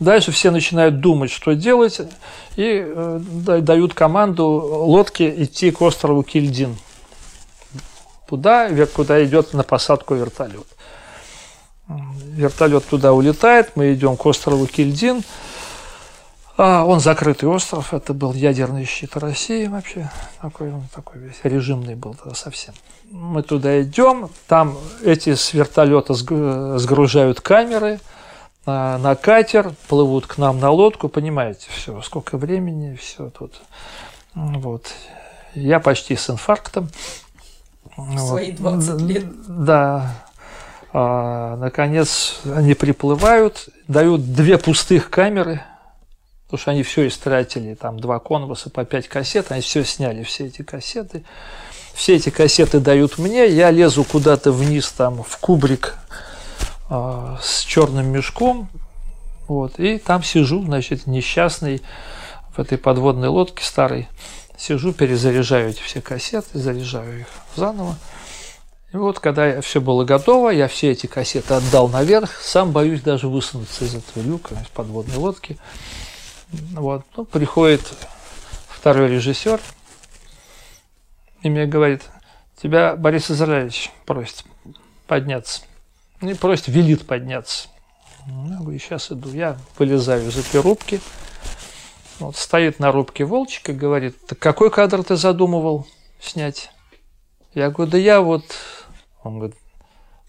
Дальше все начинают думать, что делать, и э, дают команду лодке идти к острову Кильдин туда, куда идет на посадку вертолет. Вертолет туда улетает, мы идем к острову Кильдин. А, он закрытый остров, это был ядерный щит России вообще, такой, он такой весь режимный был тогда совсем. Мы туда идем, там эти с вертолета сгружают камеры на, на катер, плывут к нам на лодку, понимаете, все, сколько времени, все тут. Вот. Я почти с инфарктом свои 20 лет. Да. А, наконец они приплывают, дают две пустых камеры, потому что они все истратили, там два конваса по пять кассет, они все сняли, все эти кассеты. Все эти кассеты дают мне, я лезу куда-то вниз, там, в кубрик а, с черным мешком, вот, и там сижу, значит, несчастный в этой подводной лодке старой, сижу, перезаряжаю эти все кассеты, заряжаю их заново. И вот, когда все было готово, я все эти кассеты отдал наверх, сам боюсь даже высунуться из этого люка, из подводной лодки. Вот. Ну, приходит второй режиссер и мне говорит, тебя Борис Израилевич просит подняться. И просит, велит подняться. Ну, я говорю, сейчас иду. Я вылезаю из этой рубки, Вот стоит на рубке Волчик и говорит, так какой кадр ты задумывал снять? Я говорю, да я вот... Он говорит,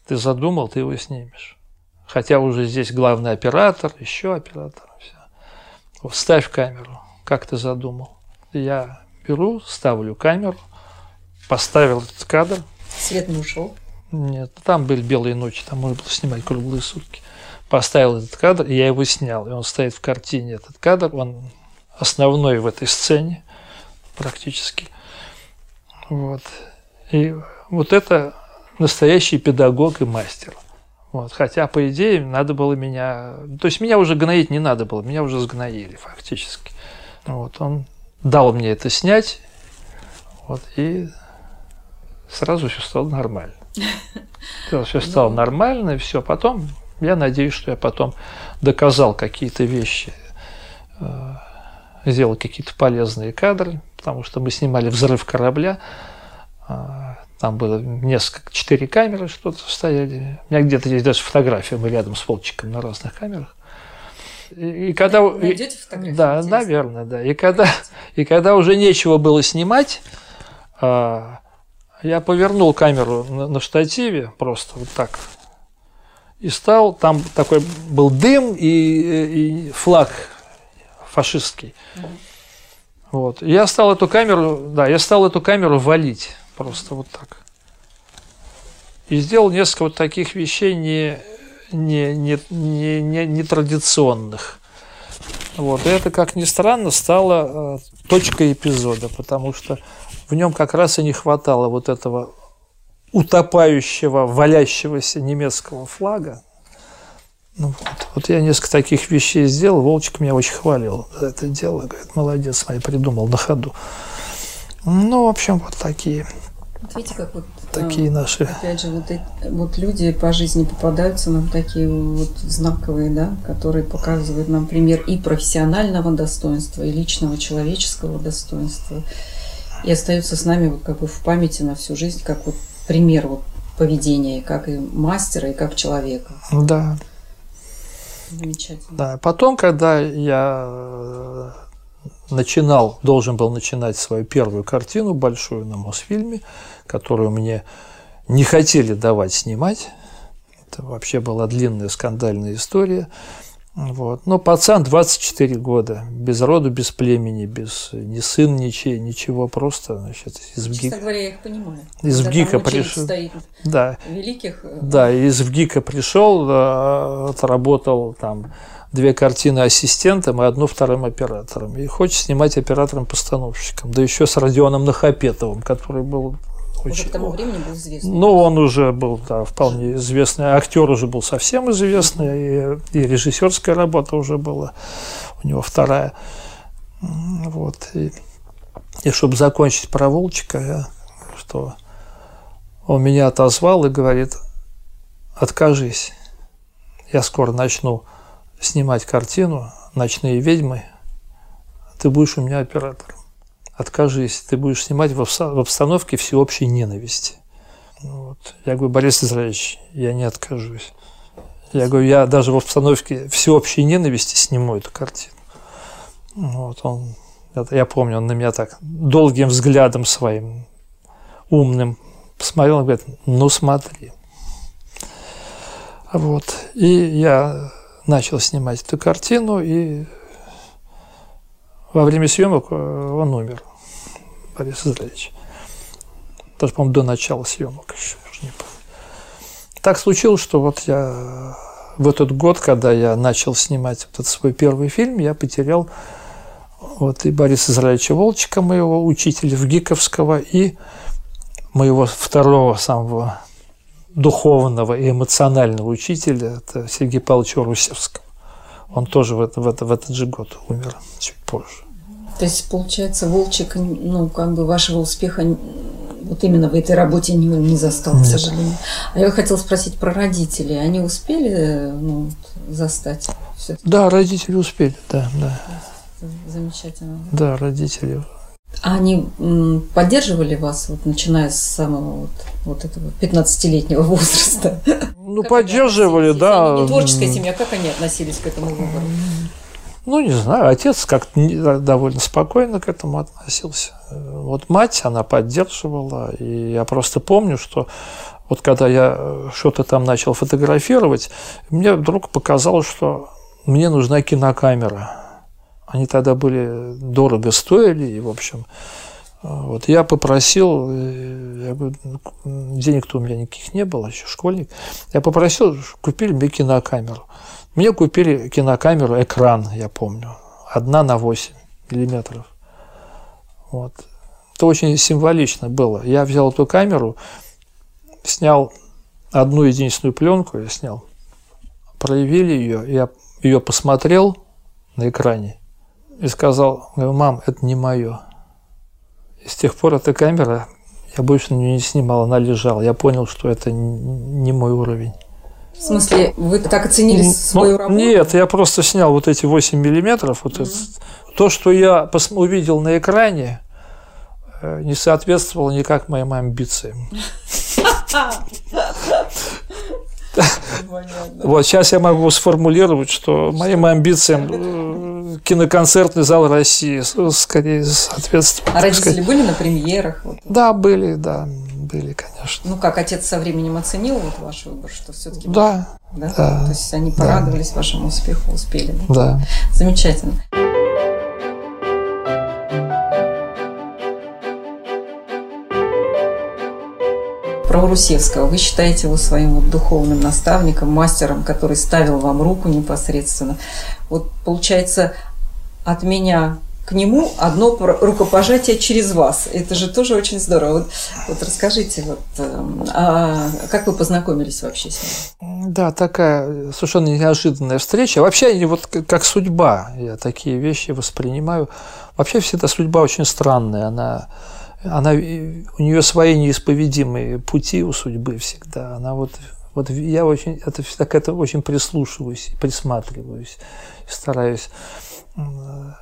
ты задумал, ты его снимешь. Хотя уже здесь главный оператор, еще оператор. Все. Вставь камеру, как ты задумал. Я беру, ставлю камеру, поставил этот кадр. Свет не ушел? Нет, там были белые ночи, там можно было снимать круглые сутки. Поставил этот кадр, и я его снял. И он стоит в картине, этот кадр, он основной в этой сцене практически. Вот. И вот это настоящий педагог и мастер. Вот. Хотя, по идее, надо было меня... То есть меня уже гноить не надо было, меня уже сгноили фактически. Вот. Он дал мне это снять, вот, и сразу все стало нормально. Все стало ну. нормально, и все. Потом, я надеюсь, что я потом доказал какие-то вещи, э, сделал какие-то полезные кадры, потому что мы снимали взрыв корабля, э, там было несколько, четыре камеры что-то стояли. У меня где-то есть даже фотография, мы рядом с Волчиком на разных камерах. И, и когда, Найдете фотографии? Да, интересно? наверное, да. И когда, и когда уже нечего было снимать, а, я повернул камеру на, на штативе просто вот так и стал. Там такой был дым и, и флаг фашистский. Угу. Вот. я стал эту камеру, да, я стал эту камеру валить просто вот так. И сделал несколько вот таких вещей не, не, не, не, не, не традиционных. Вот. И это, как ни странно, стало э, точкой эпизода, потому что в нем как раз и не хватало вот этого утопающего, валящегося немецкого флага. Ну, вот, вот я несколько таких вещей сделал, Волчик меня очень хвалил за это дело, говорит, молодец, мои придумал на ходу. Ну, в общем, вот такие. Вот видите, как вот такие а, наши. Опять же, вот, вот люди по жизни попадаются нам такие вот знаковые, да, которые показывают нам пример и профессионального достоинства, и личного человеческого достоинства и остается с нами вот как бы в памяти на всю жизнь, как вот пример вот поведения, как и мастера, и как человека. Да. Замечательно. Да. Потом, когда я э, начинал, должен был начинать свою первую картину большую на Мосфильме, которую мне не хотели давать снимать. Это вообще была длинная скандальная история. Вот. Но пацан 24 года, без роду, без племени, без ни сын, ничей, ничего, просто значит, из ВГИКа. Честно говоря, я их понимаю. Из ВГИКа пришел. Да. Великих. Э, да, из ВГИКа пришел, отработал там две картины ассистентом и одну вторым оператором. И хочет снимать оператором-постановщиком. Да еще с Родионом Нахапетовым, который был. Уже к тому времени был известный. Ну, он уже был, да, вполне известный. Актер уже был совсем известный, и, и режиссерская работа уже была у него вторая. Вот. И, и чтобы закончить про Волчика, я, что он меня отозвал и говорит, откажись, я скоро начну снимать картину «Ночные ведьмы», ты будешь у меня оператором откажись, ты будешь снимать в обстановке всеобщей ненависти. Вот. Я говорю, Борис Израилевич, я не откажусь. Я говорю, я даже в обстановке всеобщей ненависти сниму эту картину. Вот он, я помню, он на меня так долгим взглядом своим умным посмотрел и говорит, ну смотри. Вот. И я начал снимать эту картину, и во время съемок э, он умер, Борис Израилевич. Даже, по-моему, до начала съемок еще, не. Так случилось, что вот я в этот год, когда я начал снимать этот свой первый фильм, я потерял вот и Бориса Израилевича Волчика, моего учителя в Гиковского, и моего второго самого духовного и эмоционального учителя, это Сергея Павловича Русевского. Он тоже в, это, в, это, в этот же год умер, чуть позже. То есть, получается, Волчик, ну, как бы вашего успеха вот именно в этой работе не, не застал, Нет. к сожалению. А я хотела спросить про родителей. Они успели ну, застать? Да, родители успели, да, да. Замечательно. Да, родители. А они поддерживали вас, вот, начиная с самого вот, вот этого 15-летнего возраста? Ну, как поддерживали, да. Не творческая семья, как они относились к этому выбору? Ну, не знаю, отец как-то довольно спокойно к этому относился. Вот мать, она поддерживала, и я просто помню, что вот когда я что-то там начал фотографировать, мне вдруг показалось, что мне нужна кинокамера. Они тогда были дорого стоили, и, в общем, вот я попросил, э, я говорю, денег-то у меня никаких не было, еще школьник, я попросил, купили мне кинокамеру. Мне купили кинокамеру, экран, я помню, одна на 8 миллиметров. Вот. Это очень символично было. Я взял эту камеру, снял одну единственную пленку, я снял, проявили ее, я ее посмотрел на экране и сказал, мам, это не мое. И с тех пор эта камера, я больше на нее не снимал, она лежала. Я понял, что это не мой уровень. В смысле, вы так оценили ну, свою работу? Нет, я просто снял вот эти 8 миллиметров. Вот mm-hmm. это, то, что я увидел на экране, э, не соответствовало никак моим амбициям. Вот сейчас я могу сформулировать, что моим амбициям э, киноконцертный зал России скорее соответствует. А родители были на премьерах? Да, были, да были, конечно. Ну как, отец со временем оценил вот ваш выбор, что все-таки... Да, да. да. То есть они порадовались да. вашему успеху, успели. Да. да. Замечательно. про Русевского. Вы считаете его своим вот духовным наставником, мастером, который ставил вам руку непосредственно. Вот получается, от меня к нему одно рукопожатие через вас. Это же тоже очень здорово. Вот, вот расскажите, вот, эм, а как вы познакомились вообще с ним? Да, такая совершенно неожиданная встреча. Вообще, вот как судьба, я такие вещи воспринимаю. Вообще, всегда судьба очень странная. Она, она, у нее свои неисповедимые пути у судьбы всегда. Она вот вот я очень, это, к этому очень прислушиваюсь, присматриваюсь, стараюсь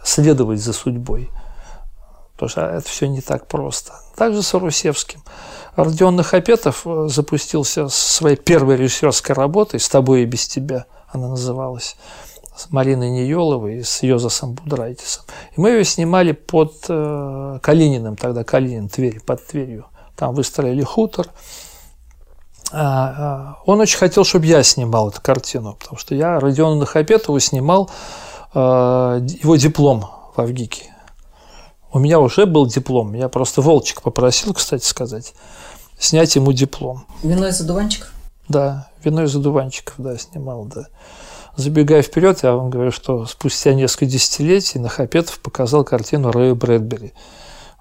следовать за судьбой. Потому что это все не так просто. Также с Русевским. Родион Нахапетов э, запустился со своей первой режиссерской работой «С тобой и без тебя» она называлась с Мариной Нееловой и с Йозасом Будрайтисом. И мы ее снимали под э, Калининым, тогда Калинин, Тверь, под Тверью. Там выстроили хутор. А, а, он очень хотел, чтобы я снимал эту картину, потому что я Родиона Нахапетова снимал Э, его диплом в Авгике. У меня уже был диплом. Я просто Волчик попросил, кстати сказать, снять ему диплом. Вино из одуванчиков? Да, вино из одуванчиков, да, снимал, да. Забегая вперед, я вам говорю, что спустя несколько десятилетий Нахапетов показал картину Рэя Брэдбери.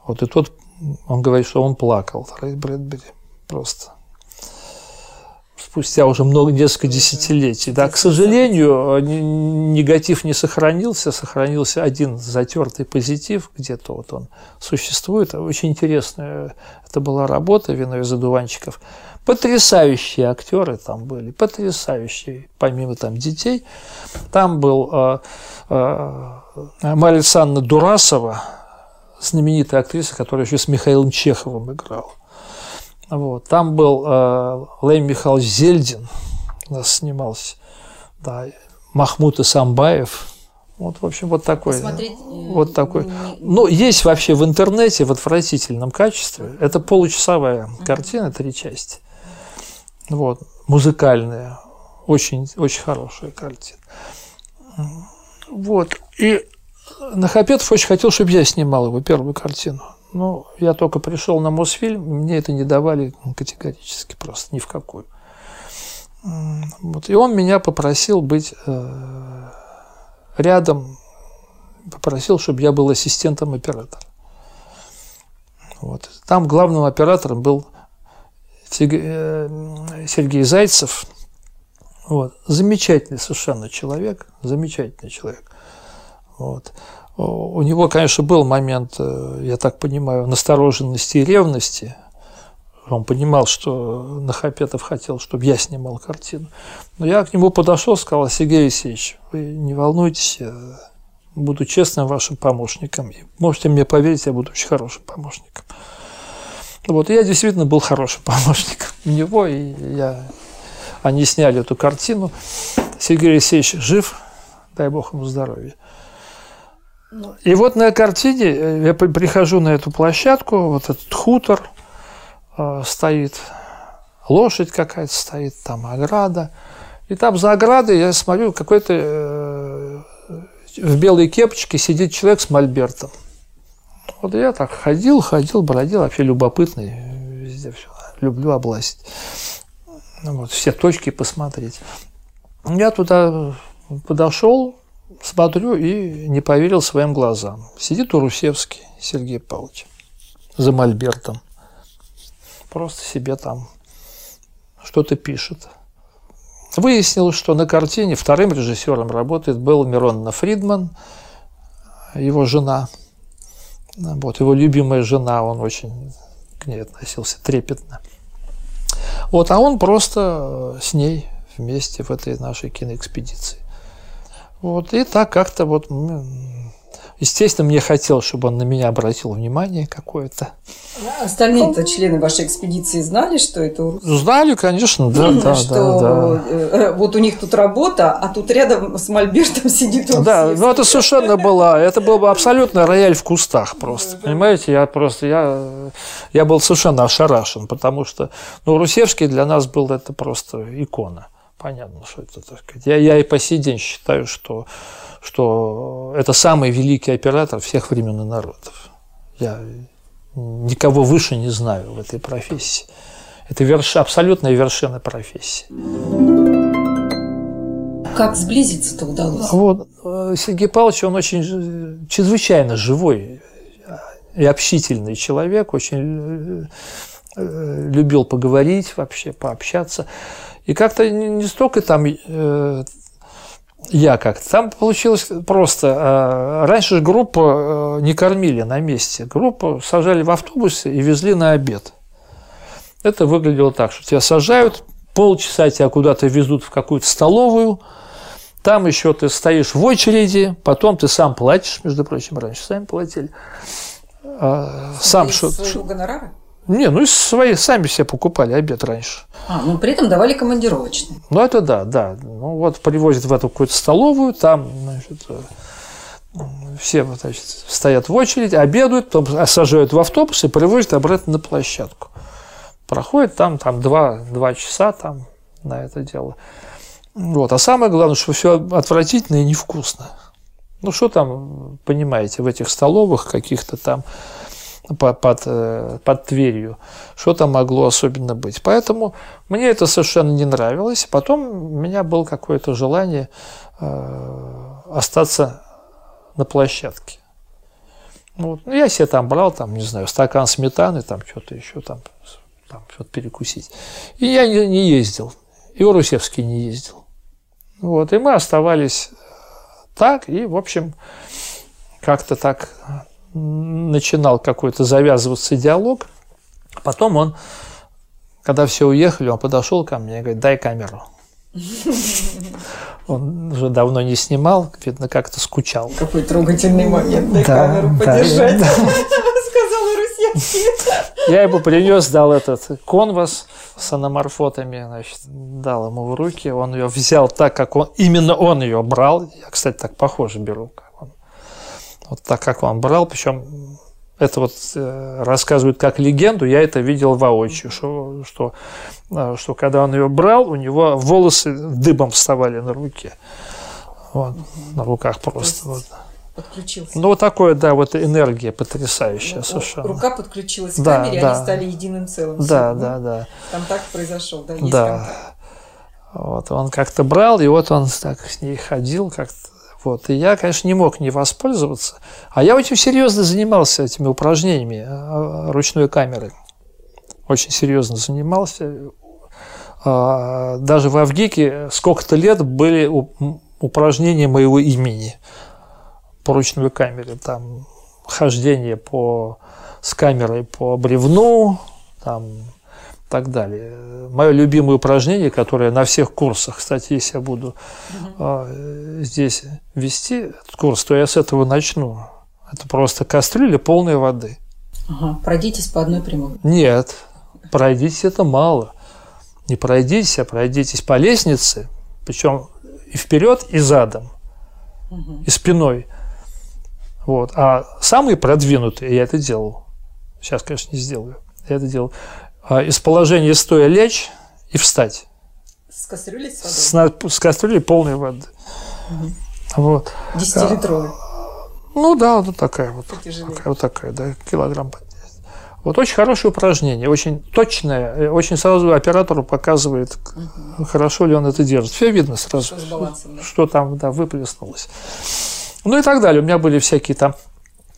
Вот и тот, он говорит, что он плакал, Рэй Брэдбери, просто спустя уже много, несколько десятилетий. Да, к сожалению, негатив не сохранился, сохранился один затертый позитив, где-то вот он существует. Очень интересная это была работа «Вино из одуванчиков». Потрясающие актеры там были, потрясающие, помимо там детей. Там был э, э, Мария Александровна Дурасова, знаменитая актриса, которая еще с Михаилом Чеховым играла. Вот. Там был э, Лей Михайлович Зельдин, у нас снимался, да, Махмуд Исамбаев. Вот, в общем, вот такой. Посмотреть, э, вот такой. Ну, есть вообще в интернете в отвратительном качестве. Это получасовая uh-huh. картина, три части. Вот, музыкальная. Очень, очень хорошая картина. Вот. И Нахапетов очень хотел, чтобы я снимал его первую картину. Ну, я только пришел на Мосфильм, мне это не давали категорически просто ни в какую. Вот. И он меня попросил быть э, рядом, попросил, чтобы я был ассистентом оператора. Вот. Там главным оператором был э, Сергей Зайцев. Вот. Замечательный совершенно человек, замечательный человек. Вот. У него, конечно, был момент, э, я так понимаю, настороженности и ревности. Он понимал, что Нахапетов хотел, чтобы я снимал картину. Но я к нему подошел, сказал, Сергей Алексеевич, вы не волнуйтесь, буду честным вашим помощником. И можете мне поверить, я буду очень хорошим помощником. Вот, и я действительно был хорошим помощником у него, и я... они сняли эту картину. Сергей Алексеевич жив, дай бог ему здоровья. И вот на картине э, я прихожу на эту площадку, вот этот хутор э, стоит, лошадь какая-то стоит, там ограда. И там за оградой я смотрю, какой-то э, в белой кепочке сидит человек с мольбертом. Вот я так ходил, ходил, бродил, вообще любопытный, везде все, люблю область. Вот, все точки посмотреть. Я туда подошел, смотрю и не поверил своим глазам. Сидит Урусевский Сергей Павлович за мольбертом. Просто себе там что-то пишет. Выяснилось, что на картине вторым режиссером работает был Миронна Фридман, его жена. Вот, его любимая жена, он очень к ней относился трепетно. Вот, а он просто с ней вместе в этой нашей киноэкспедиции. Вот, и так как-то вот, естественно, мне хотелось, чтобы он на меня обратил внимание какое-то. А остальные-то члены вашей экспедиции знали, что это Урус? Знали, конечно, да, да, что да, да. Э, вот у них тут работа, а тут рядом с Мольбертом сидит Урус. Да, ну, это совершенно было, это был бы абсолютно рояль в кустах просто, понимаете, я просто, я, я был совершенно ошарашен, потому что, ну, Русевский для нас был это просто икона понятно, что это так сказать. Я, я и по сей день считаю, что, что это самый великий оператор всех времен и народов. Я никого выше не знаю в этой профессии. Это верш, абсолютная вершина профессии. Как сблизиться-то удалось? Вот, э, Сергей Павлович, он очень чрезвычайно живой и общительный человек, очень э, любил поговорить вообще, пообщаться. И как-то не столько там э, я как-то. Там получилось просто. Э, раньше же группу э, не кормили на месте. Группу сажали в автобусе и везли на обед. Это выглядело так, что тебя сажают, полчаса тебя куда-то везут в какую-то столовую, там еще ты стоишь в очереди, потом ты сам платишь, между прочим, раньше сами платили. А, сам что? Своего гонорара? Не, ну свои сами себе покупали обед раньше. А, ну при этом давали командировочный. Ну это да, да. Ну вот привозят в эту какую-то столовую, там, значит, э, все значит, стоят в очередь, обедают, потом сажают в автобус и привозят обратно на площадку. Проходит там, там два, два часа там на это дело. Вот. А самое главное, что все отвратительно и невкусно. Ну что там, понимаете, в этих столовых каких-то там под, э, под Тверью. Что там могло особенно быть. Поэтому мне это совершенно не нравилось. Потом у меня было какое-то желание э, остаться на площадке. Вот. Ну, я себе там брал, там, не знаю, стакан сметаны, там что-то еще, там, там что-то перекусить. И я не, не ездил. И Урусевский не ездил. Вот. И мы оставались так, и, в общем, как-то так начинал какой-то завязываться диалог. Потом он, когда все уехали, он подошел ко мне и говорит, дай камеру. Он уже давно не снимал, видно, как-то скучал. Какой трогательный момент, дай да, камеру подержать. Да, да. Сказал Русевский. Я ему принес, дал этот конвас с аноморфотами, значит, дал ему в руки. Он ее взял так, как он, именно он ее брал. Я, кстати, так похоже беру, вот так как он брал, причем это вот э, рассказывают как легенду, я это видел воочию, что, что, э, что когда он ее брал, у него волосы дыбом вставали на руке. Вот, на руках просто. Вот. Подключился. Ну, вот такое, да, вот энергия потрясающая ну, совершенно. Рука подключилась к камере, да. они стали единым целым. Да, да, да. Там так произошел, да, есть Да. Контакт. Вот, он как-то брал, и вот он так с ней ходил, как-то вот. И я, конечно, не мог не воспользоваться. А я очень серьезно занимался этими упражнениями а, ручной камеры. Очень серьезно занимался. А, даже в Авгике сколько-то лет были упражнения моего имени по ручной камере. Там хождение по, с камерой по бревну, там так далее. Мое любимое упражнение, которое на всех курсах, кстати, если я буду угу. здесь вести курс, то я с этого начну. Это просто кастрюля полной воды. Ага. Пройдитесь по одной прямой. Нет, пройдитесь это мало. Не пройдитесь, а пройдитесь по лестнице, причем и вперед, и задом, угу. и спиной. Вот. А самые продвинутые, я это делал, сейчас, конечно, не сделаю, я это делал, из положения стоя лечь и встать. С кастрюлей с водой? С, с кастрюлей полной воды. Угу. Вот. Десятилитровой? Ну да, вот такая вот. Такая, вот такая, да, килограмм вот очень хорошее упражнение, очень точное, э, очень сразу оператору показывает, угу. хорошо ли он это держит. Все видно сразу, что, балансом, да? что там да, выплеснулось. Ну и так далее. У меня были всякие там...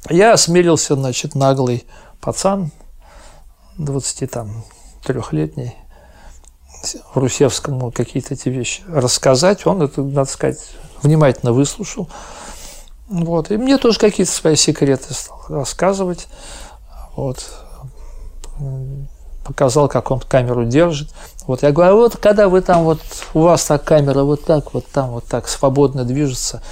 Я осмелился, значит, наглый пацан, 23-летний, Русевскому какие-то эти вещи рассказать. Он это, надо сказать, внимательно выслушал. Вот. И мне тоже какие-то свои секреты стал рассказывать. Вот показал, как он камеру держит. Вот я говорю, а вот когда вы там вот, у вас так камера вот так, вот там вот так свободно движется,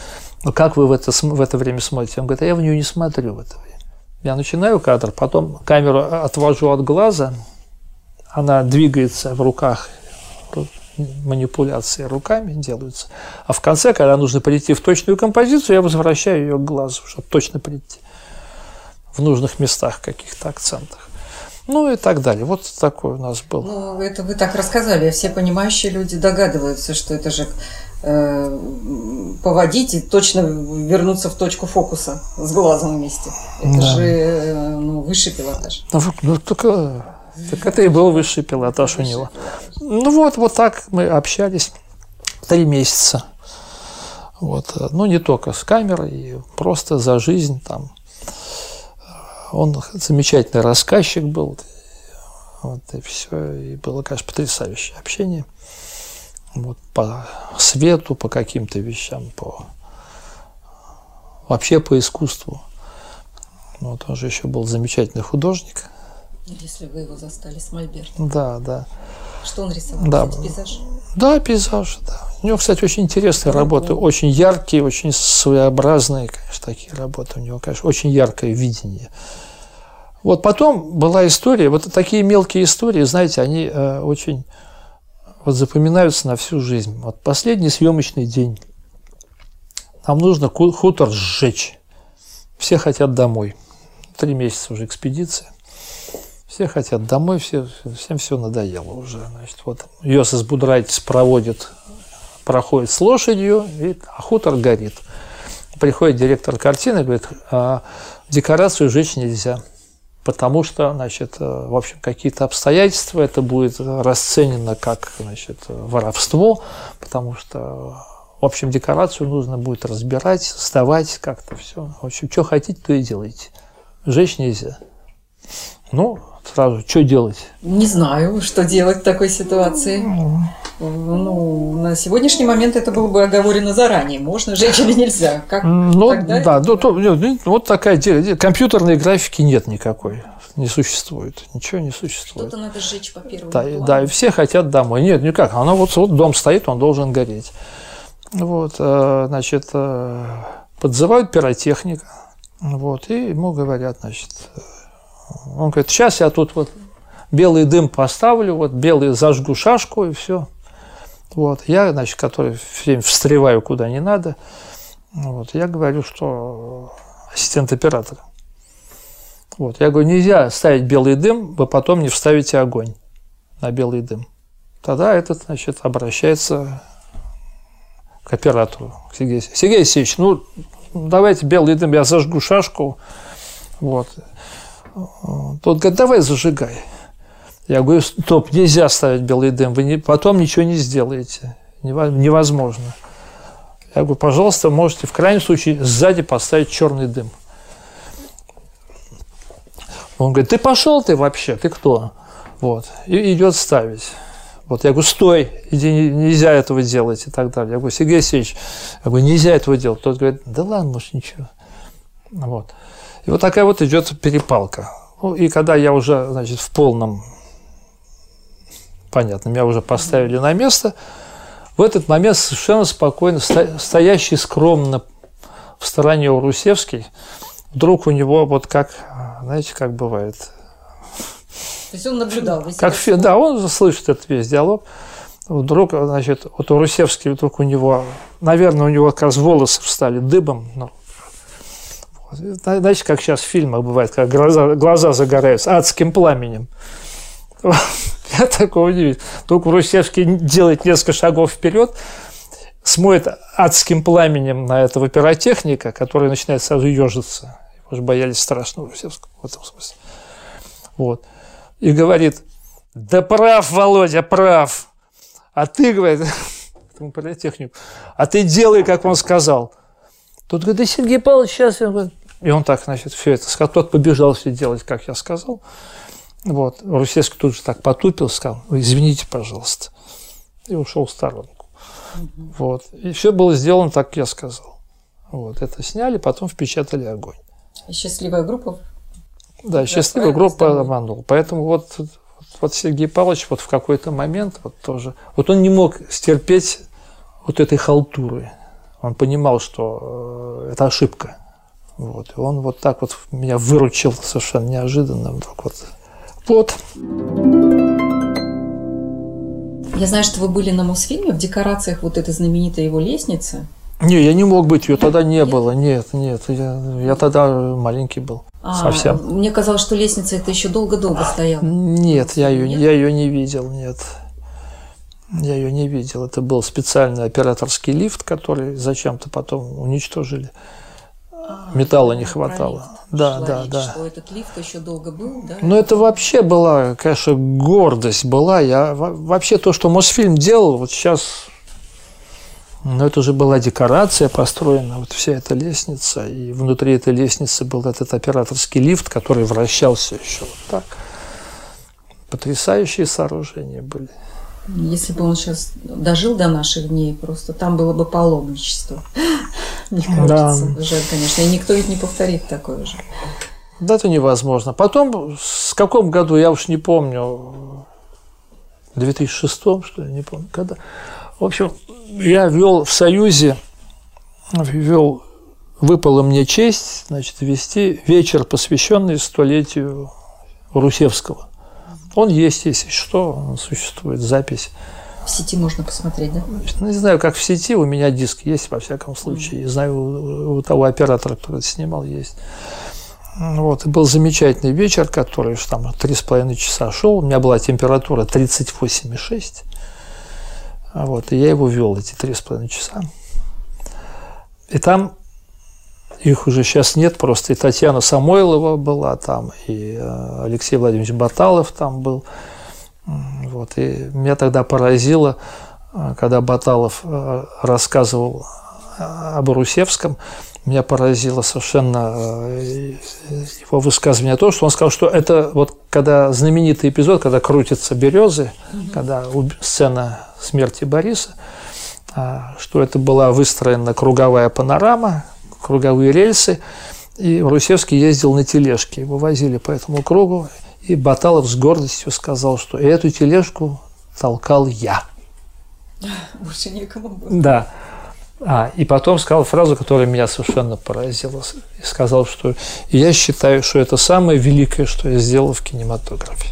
ну как вы в это, в это время смотрите? Он говорит, а я в нее не смотрю в это время. Я начинаю кадр, потом камеру отвожу от глаза, она двигается в руках, манипуляции руками делаются. А в конце, когда нужно прийти в точную композицию, я возвращаю ее к глазу, чтобы точно прийти в нужных местах, каких-то акцентах. Ну и так далее. Вот такой у нас был. Ну, это вы так рассказали. Все понимающие люди догадываются, что это же поводить и точно вернуться в точку фокуса с глазом вместе. Это да. же э, ну, высший пилотаж. Ну, ну только, так это и был высший пилотаж высший у него. Пилотаж. Ну вот, вот так мы общались три месяца. Вот. Ну, не только с камерой, просто за жизнь там он замечательный рассказчик был. Вот, и все. И было, конечно, потрясающее общение. Вот, по свету, по каким-то вещам, по вообще по искусству. Вот он же еще был замечательный художник. Если вы его застали с Мольбертом. Да, да. Что он рисовал? Да. Кстати, пейзаж? Да, пейзаж, да. У него, кстати, очень интересные работы, очень яркие, очень своеобразные, конечно, такие работы. У него, конечно, очень яркое видение. Вот потом была история, вот такие мелкие истории, знаете, они э, очень вот запоминаются на всю жизнь. Вот последний съемочный день. Нам нужно хутор сжечь. Все хотят домой. Три месяца уже экспедиция. Все хотят домой, все, всем все надоело уже. Значит, вот Йосис Будрайтис проводит, проходит с лошадью, и, а хутор горит. Приходит директор картины говорит, а декорацию жечь нельзя, потому что, значит, э, в общем, какие-то обстоятельства, это будет расценено как, значит, воровство, потому что, в общем, декорацию нужно будет разбирать, сдавать как-то все. В общем, что хотите, то и делайте. Жечь нельзя. Ну, сразу, что делать? Не знаю, что делать в такой ситуации. Ну, на сегодняшний момент это было бы оговорено заранее. Можно жечь или нельзя? Как ну, тогда да, ну, то, ну, вот такая компьютерной графики нет никакой. Не существует. Ничего не существует. Что-то надо сжечь по первому да, плану. Да, и все хотят домой. Нет, никак. Оно вот, вот дом стоит, он должен гореть. Вот, э, значит, э, подзывают пиротехника. Вот, и ему говорят, значит, он говорит, сейчас я тут вот белый дым поставлю, вот белый зажгу шашку и все. Вот, я, значит, который все встреваю куда не надо, вот, я говорю, что ассистент оператора. Вот, я говорю, нельзя ставить белый дым, вы потом не вставите огонь на белый дым. Тогда этот, значит, обращается к оператору, к Сергею Сергей Алексеевич, ну, давайте белый дым, я зажгу шашку, вот, тот говорит, давай зажигай. Я говорю, стоп, нельзя ставить белый дым, вы не, потом ничего не сделаете. Невозможно. Я говорю, пожалуйста, можете в крайнем случае сзади поставить черный дым. Он говорит, ты пошел ты вообще, ты кто? Вот. И идет ставить. Вот я говорю, стой, иди, нельзя этого делать и так далее. Я говорю, Сергей Алексеевич, я говорю, нельзя этого делать. Тот говорит, да ладно, может, ничего. Вот. И вот такая вот идет перепалка. Ну, и когда я уже, значит, в полном, понятно, меня уже поставили на место, в этот момент совершенно спокойно, стоящий скромно в стороне у Русевский, вдруг у него вот как, знаете, как бывает. То есть он наблюдал. Как, да, он слышит этот весь диалог. Вдруг, значит, вот у Русевский, вдруг у него, наверное, у него как раз волосы встали дыбом, ну, Знаете, как сейчас в фильмах бывает, как глаза, глаза загораются адским пламенем. Я такого не видел. Только Русевский делает несколько шагов вперед, смоет адским пламенем на этого пиротехника, который начинает сразу ежиться. Его же боялись страшного Русевского в этом смысле. Вот. И говорит, да прав, Володя, прав. А ты, говорит, этому пиротехнику, а ты делай, как он сказал. Тут говорит, да Сергей Павлович, сейчас... И он так, значит, все это сказал. Тот побежал все делать, как я сказал. Вот. Русецкий тут же так потупил, сказал, извините, пожалуйста. И ушел в сторонку. Угу. Вот. И все было сделано так, как я сказал. Вот. Это сняли, потом впечатали огонь. И счастливая группа? Да, счастливая группа обманул. Поэтому вот, вот Сергей Павлович вот в какой-то момент вот тоже... Вот он не мог стерпеть вот этой халтуры. Он понимал, что э, это ошибка. Вот. И он вот так вот меня выручил совершенно неожиданно. Вдруг вот вот. Я знаю, что вы были на Мосфильме в декорациях вот этой знаменитой его лестницы. Не, я не мог быть, ее тогда не нет? было. Нет, нет, я, я тогда маленький был. А, совсем. Мне казалось, что лестница это еще долго-долго стояла. Нет, я ее, нет? я ее не видел, нет. Я ее не видел. Это был специальный операторский лифт, который зачем-то потом уничтожили. Металла не хватало. Да, да, да. Что этот лифт еще долго был, да? Ну, это вообще была, конечно, гордость была. Я вообще то, что Мосфильм делал, вот сейчас но это же была декорация построена, вот вся эта лестница, и внутри этой лестницы был этот операторский лифт, который вращался еще вот так. Потрясающие сооружения были. Если бы он сейчас дожил до наших дней, просто там было бы паломничество. Мне кажется. Да. Жаль, конечно. И никто ведь не повторит такое же. Да, это невозможно. Потом, в каком году, я уж не помню, в 2006, что ли, не помню, когда. В общем, я вел в Союзе, вел, выпала мне честь, значит, вести вечер, посвященный столетию Русевского. Он есть, если что, он существует, запись. В сети можно посмотреть, да? Ну, не знаю, как в сети, у меня диск есть, во всяком случае. Mm-hmm. Знаю, у, у того оператора, который это снимал, есть. Вот, и был замечательный вечер, который там три с половиной часа шел. У меня была температура 38,6. Вот, и я его вел эти три с половиной часа. И там их уже сейчас нет, просто и Татьяна Самойлова была там, и э, Алексей Владимирович Баталов там был. Вот, и меня тогда поразило, э, когда Баталов э, рассказывал об Русевском, меня поразило совершенно его высказывание то, что он сказал, что это вот когда знаменитый эпизод, когда крутятся березы, угу. когда сцена смерти Бориса, что это была выстроена круговая панорама, круговые рельсы, и Русевский ездил на тележке, его возили по этому кругу, и Баталов с гордостью сказал, что эту тележку толкал я. Больше некому было. Да. А, и потом сказал фразу, которая меня совершенно поразила. И сказал, что я считаю, что это самое великое, что я сделал в кинематографе.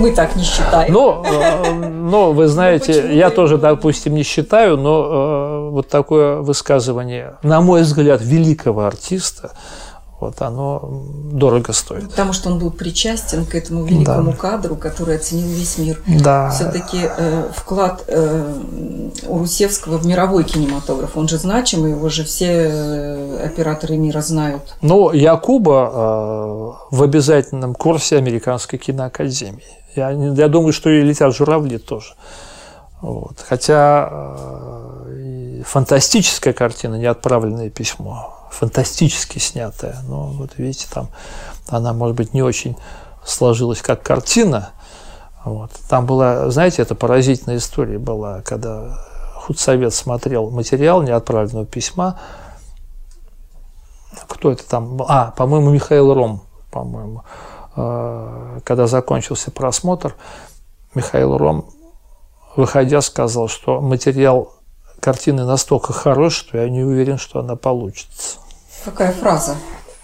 Мы так не считаем. Ну, э, но вы знаете, ну, я тоже, допустим, не считаю, но э, вот такое высказывание, на мой взгляд, великого артиста, вот оно дорого стоит. Потому что он был причастен к этому великому да. кадру, который оценил весь мир. Да. Все-таки э, вклад э, Урусевского в мировой кинематограф, он же значимый, его же все э, операторы мира знают. Ну, Якуба э, в обязательном курсе Американской киноакадемии. Я, я думаю, что и летят журавли тоже. Вот. Хотя э, фантастическая картина, неотправленное письмо, фантастически снятая, но вот видите, там она, может быть, не очень сложилась как картина. Вот. Там была, знаете, это поразительная история была, когда худсовет смотрел материал неотправленного письма. Кто это там? А, по-моему, Михаил Ром, по-моему. Э, когда закончился просмотр, Михаил Ром, выходя, сказал, что материал картины настолько хорош, что я не уверен, что она получится. Какая фраза?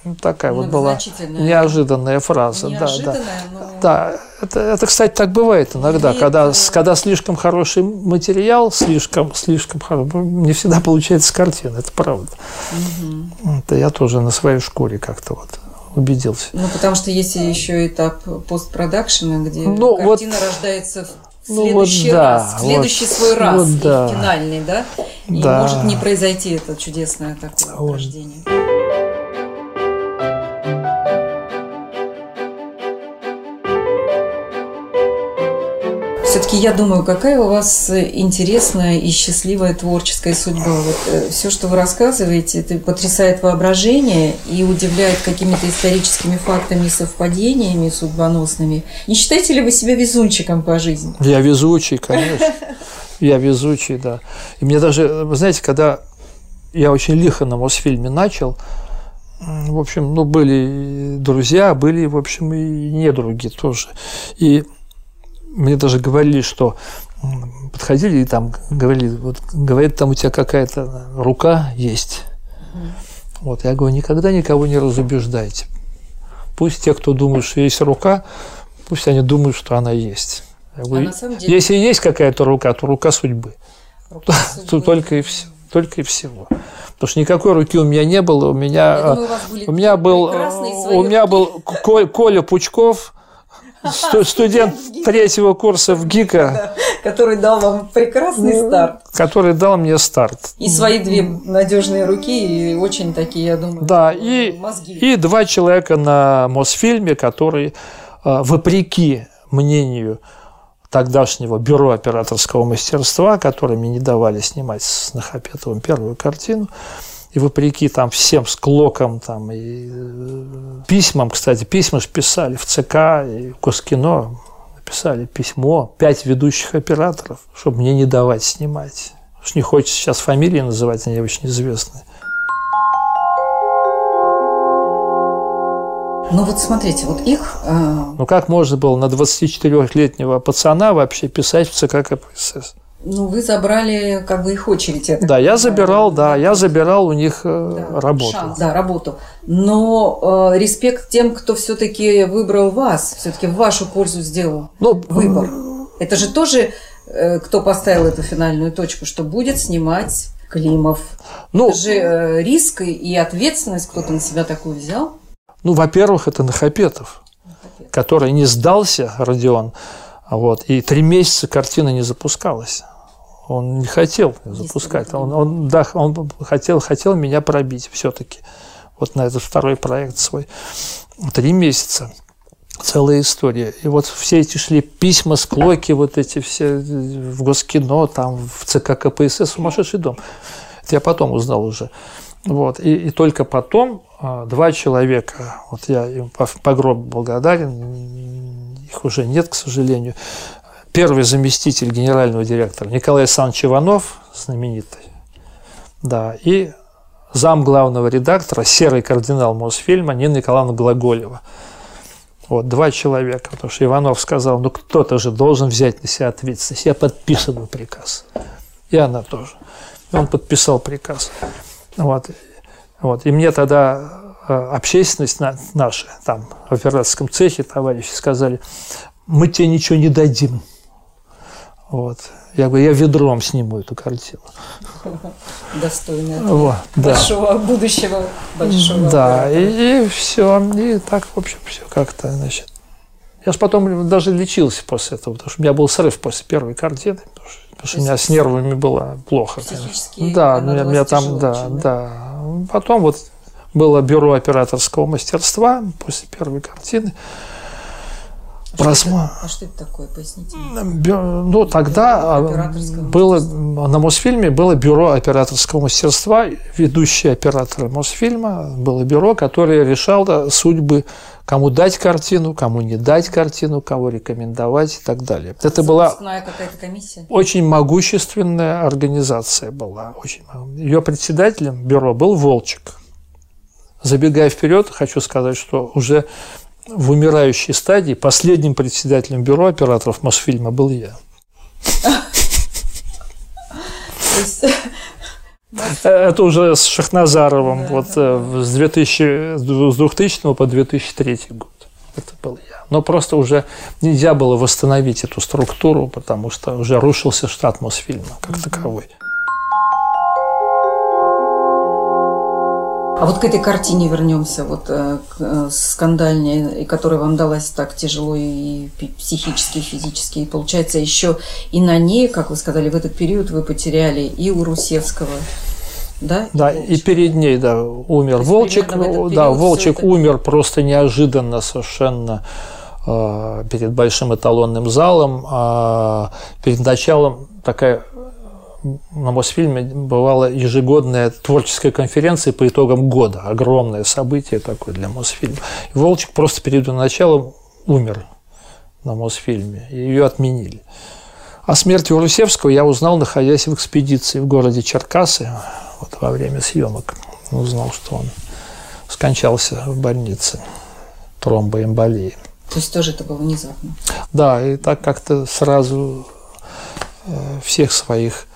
Ну, такая вот была неожиданная фраза. Неожиданная, да, да. Но... да это, это, кстати, так бывает иногда, Нет, когда, когда слишком хороший материал, слишком, слишком хороший, ну, не всегда получается картина, это правда. Угу. Это я тоже на своей шкуре как-то вот убедился. Ну, потому что есть еще этап постпродакшена, где ну, картина вот, рождается в следующий ну, вот, раз, да, в следующий вот, свой раз, вот, да. финальный, да? И да. может не произойти это чудесное такое вот. рождение. Все-таки я думаю, какая у вас интересная и счастливая творческая судьба. Вот, э, все, что вы рассказываете, это потрясает воображение и удивляет какими-то историческими фактами совпадениями судьбоносными. Не считаете ли вы себя везунчиком по жизни? Я везучий, конечно. Я везучий, да. И мне даже, вы знаете, когда я очень лихо на Мосфильме начал, в общем, ну, были друзья, были, в общем, и недруги тоже. И мне даже говорили, что подходили и там говорили, вот говорит, там у тебя какая-то рука есть. Вот, я говорю, никогда никого не разубеждайте. Пусть те, кто думают, что есть рука, пусть они думают, что она есть. Я говорю, а деле... Если есть какая-то рука, то рука судьбы. Рука судьбы. Только и все. Только и всего. Потому что никакой руки у меня не было. У меня, думаю, у, у меня был, у меня был Коля Пучков, студент третьего курса в ГИКа. Который дал вам прекрасный ну, старт. Который дал мне старт. И свои две надежные руки, и очень такие, я думаю, да, и, мозги. И два человека на Мосфильме, которые, а, вопреки мнению тогдашнего бюро операторского мастерства, которыми не давали снимать с Нахапетовым первую картину, и вопреки там всем склокам там, и э, письмам, кстати, письма же писали в ЦК и в Госкино, написали письмо, пять ведущих операторов, чтобы мне не давать снимать. Уж не хочется сейчас фамилии называть, они очень известные. Ну вот смотрите, вот их... Э... Ну как можно было на 24-летнего пацана вообще писать в ЦК КПСС? Ну, вы забрали как бы их очередь. Это, да, я забирал, да, я забирал у них э, да, работу. Шанс, да, работу. Но э, респект тем, кто все-таки выбрал вас, все-таки в вашу пользу сделал ну, выбор. Это же тоже э, кто поставил эту финальную точку, что будет снимать Климов. Ну, это же э, риск и ответственность кто-то на себя такую взял. Ну, во-первых, это Нахапетов, Нахапетов, который не сдался, Родион, вот, и три месяца картина не запускалась. Он не хотел запускать. Он, он, да, он хотел, хотел меня пробить все-таки. Вот на этот второй проект свой. Три месяца. Целая история. И вот все эти шли письма, склоки, вот эти все в Госкино, там в ЦК КПСС, сумасшедший дом. Это я потом узнал уже. Вот. И, и только потом а, два человека, вот я им по, по гроб благодарен, их уже нет, к сожалению, первый заместитель генерального директора Николай Александрович Иванов, знаменитый, да, и зам главного редактора, серый кардинал Мосфильма Нина Николаевна Глаголева. Вот, два человека, потому что Иванов сказал, ну кто-то же должен взять на себя ответственность. Я подписываю приказ. И она тоже. И он подписал приказ. Вот. Вот. И мне тогда э, общественность наша, там, в операторском цехе товарищи сказали, мы тебе ничего не дадим. Вот. Я говорю, я ведром сниму эту картину. Достойно вот, большого будущего большого. Да, и, и все. И так, в общем, все как-то, значит. Я же потом даже лечился после этого, потому что у меня был срыв после первой картины, потому что, потому что у меня с нервами было плохо. Психически да, меня, меня там, да, очень, да, да. Потом вот было бюро операторского мастерства после первой картины. Просма... А что это такое, поясните? Ну, тогда а, было, на Мосфильме было бюро операторского мастерства, ведущие операторы Мосфильма, было бюро, которое решало судьбы, кому дать картину, кому не дать картину, кого рекомендовать и так далее. Это была очень могущественная организация была. Очень... Ее председателем бюро был Волчек. Забегая вперед, хочу сказать, что уже в умирающей стадии последним председателем бюро операторов Мосфильма был я. Это уже с Шахназаровым, вот 2000, с 2000 по 2003 год. Это был я. Но просто уже нельзя было восстановить эту структуру, потому что уже рушился штат Мосфильма как таковой. А вот к этой картине вернемся, вот э, к, э, скандальной, которая вам далась так тяжело и психически, и физически. И получается, еще и на ней, как вы сказали, в этот период вы потеряли и у Русевского, да? Да, и, и перед ней, да, умер Волчек. Да, Волчек это... умер просто неожиданно совершенно э, перед большим эталонным залом. Э, перед началом такая на Мосфильме бывала ежегодная творческая конференция по итогам года. Огромное событие такое для Мосфильма. И Волчек просто перед началом умер на Мосфильме. И ее отменили. О смерти Урусевского я узнал, находясь в экспедиции в городе Черкасы вот во время съемок. Узнал, что он скончался в больнице тромбоэмболии. То есть тоже это было внезапно? Да, и так как-то сразу э, всех своих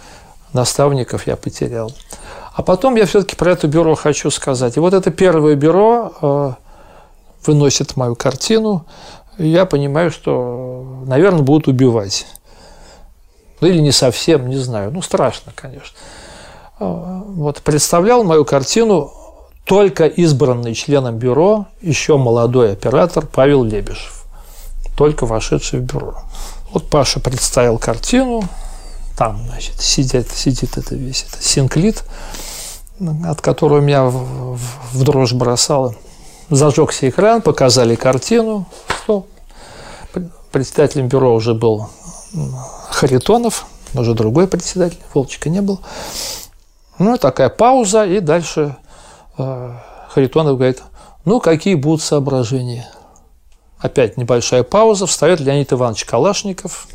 наставников я потерял. А потом я все-таки про это бюро хочу сказать. И вот это первое бюро э, выносит мою картину, я понимаю, что, наверное, будут убивать. Ну или не совсем, не знаю. Ну, страшно, конечно. Э, вот представлял мою картину только избранный членом бюро, еще молодой оператор Павел Лебежев, только вошедший в бюро. Вот Паша представил картину, там, значит, сидит, сидит это весь это синклит, от которого меня в, в дрожь бросало. Зажегся экран, показали картину. Что? Председателем бюро уже был Харитонов, уже другой председатель, Волчика не был. Ну, такая пауза, и дальше э, Харитонов говорит, ну, какие будут соображения? Опять небольшая пауза, встает Леонид Иванович Калашников,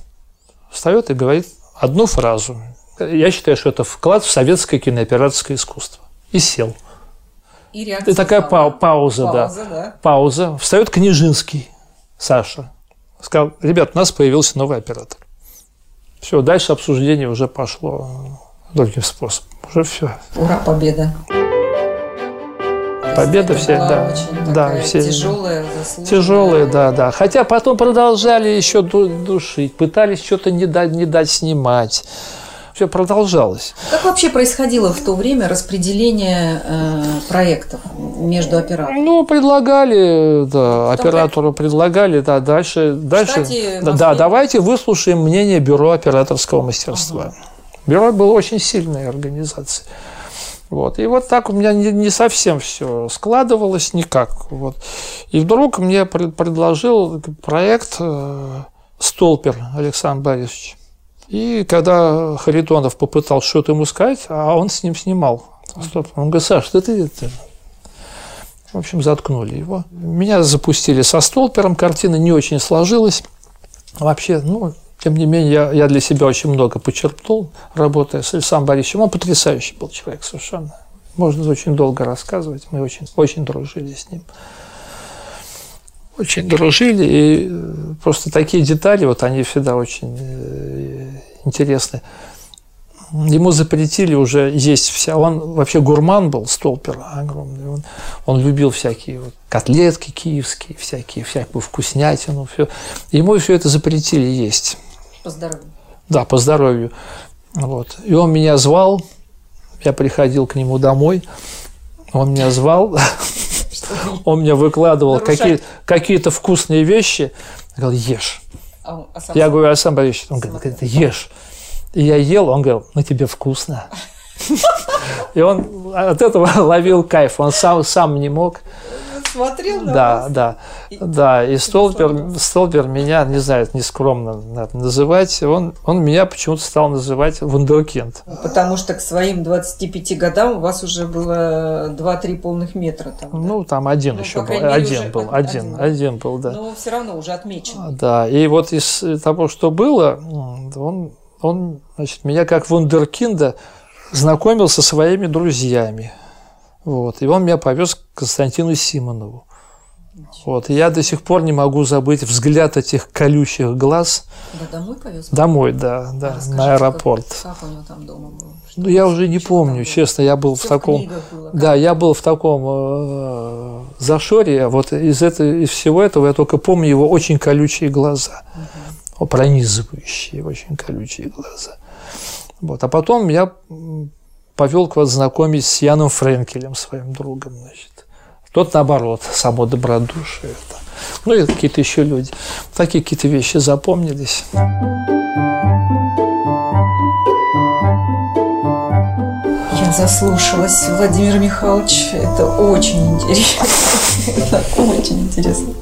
встает и говорит, одну фразу. Я считаю, что это вклад в советское кинооператорское искусство. И сел. И реакция. И такая пау- пауза, пауза, да. да. Пауза. Встает Книжинский, Саша. Сказал, ребят, у нас появился новый оператор. Все, дальше обсуждение уже пошло другим способом. Уже все. Ура, победа. Победа все, да, да, все тяжелая, тяжелая, да, да. Хотя потом продолжали еще душить, пытались что-то не дать, не дать снимать все продолжалось. Как вообще происходило в то время распределение э, проектов между операторами? Ну, предлагали, да, Там оператору как... предлагали, да, дальше, дальше, Штате, да, давайте выслушаем мнение бюро операторского мастерства. Ага. Бюро было очень сильной организацией. Вот. И вот так у меня не, не совсем все складывалось никак. Вот. И вдруг мне пред, предложил проект э, Столпер Александр Борисович. И когда Харитонов попытал что-то ему сказать, а он с ним снимал. Он говорит, Саш, да ты это... В общем, заткнули его. Меня запустили со столпером, картина не очень сложилась. Вообще, ну, тем не менее, я, я для себя очень много почерпнул, работая с Александром Борисовичем. Он потрясающий был человек совершенно. Можно очень долго рассказывать. Мы очень, очень дружили с ним. Очень дружили. И э, просто такие детали, вот они всегда очень э, интересны. Ему запретили уже есть вся. Он вообще гурман был, столпер огромный. Он, он любил всякие вот котлетки киевские, всякие, всякую вкуснятину. Все. Ему все это запретили есть. По здоровью. Да, по здоровью. Вот. И он меня звал, я приходил к нему домой, он меня звал, он мне выкладывал какие, какие-то вкусные вещи, говорил, ешь. А, а я говорю, Александр Борисович, он говорит, ешь. И я ел, он говорил, ну тебе вкусно. И он от этого ловил кайф, он сам, сам не мог смотрел на да, вас. Да, и, да. И Столбер, Столбер меня, не знаю, нескромно надо называть, он, он меня почему-то стал называть вундеркинд. Потому что к своим 25 годам у вас уже было 2-3 полных метра. Там, да? Ну, там один ну, еще был. Мере, один был, один, один, один был, да. Но все равно уже отмечен. Да, и вот из того, что было, он, он значит, меня как вундеркинда знакомил со своими друзьями. Вот. И он меня повез к Константину Симонову. Вот. И я до сих пор не могу забыть взгляд этих колючих глаз. Да, домой повез? Домой, да, да, а на аэропорт. Как, как у него там дома было? ну, я уже не помню, честно, я был Все в таком... было, да, я был в таком э, зашоре, вот из, этого, из всего этого я только помню его очень колючие глаза. Угу. Пронизывающие, очень колючие глаза. Вот. А потом я повел к вас знакомить с Яном Френкелем, своим другом, значит. Тот, наоборот, само добродушие. Ну и какие-то еще люди. Такие какие-то вещи запомнились. Я заслушалась, Владимир Михайлович. Это очень интересно. Это очень интересно.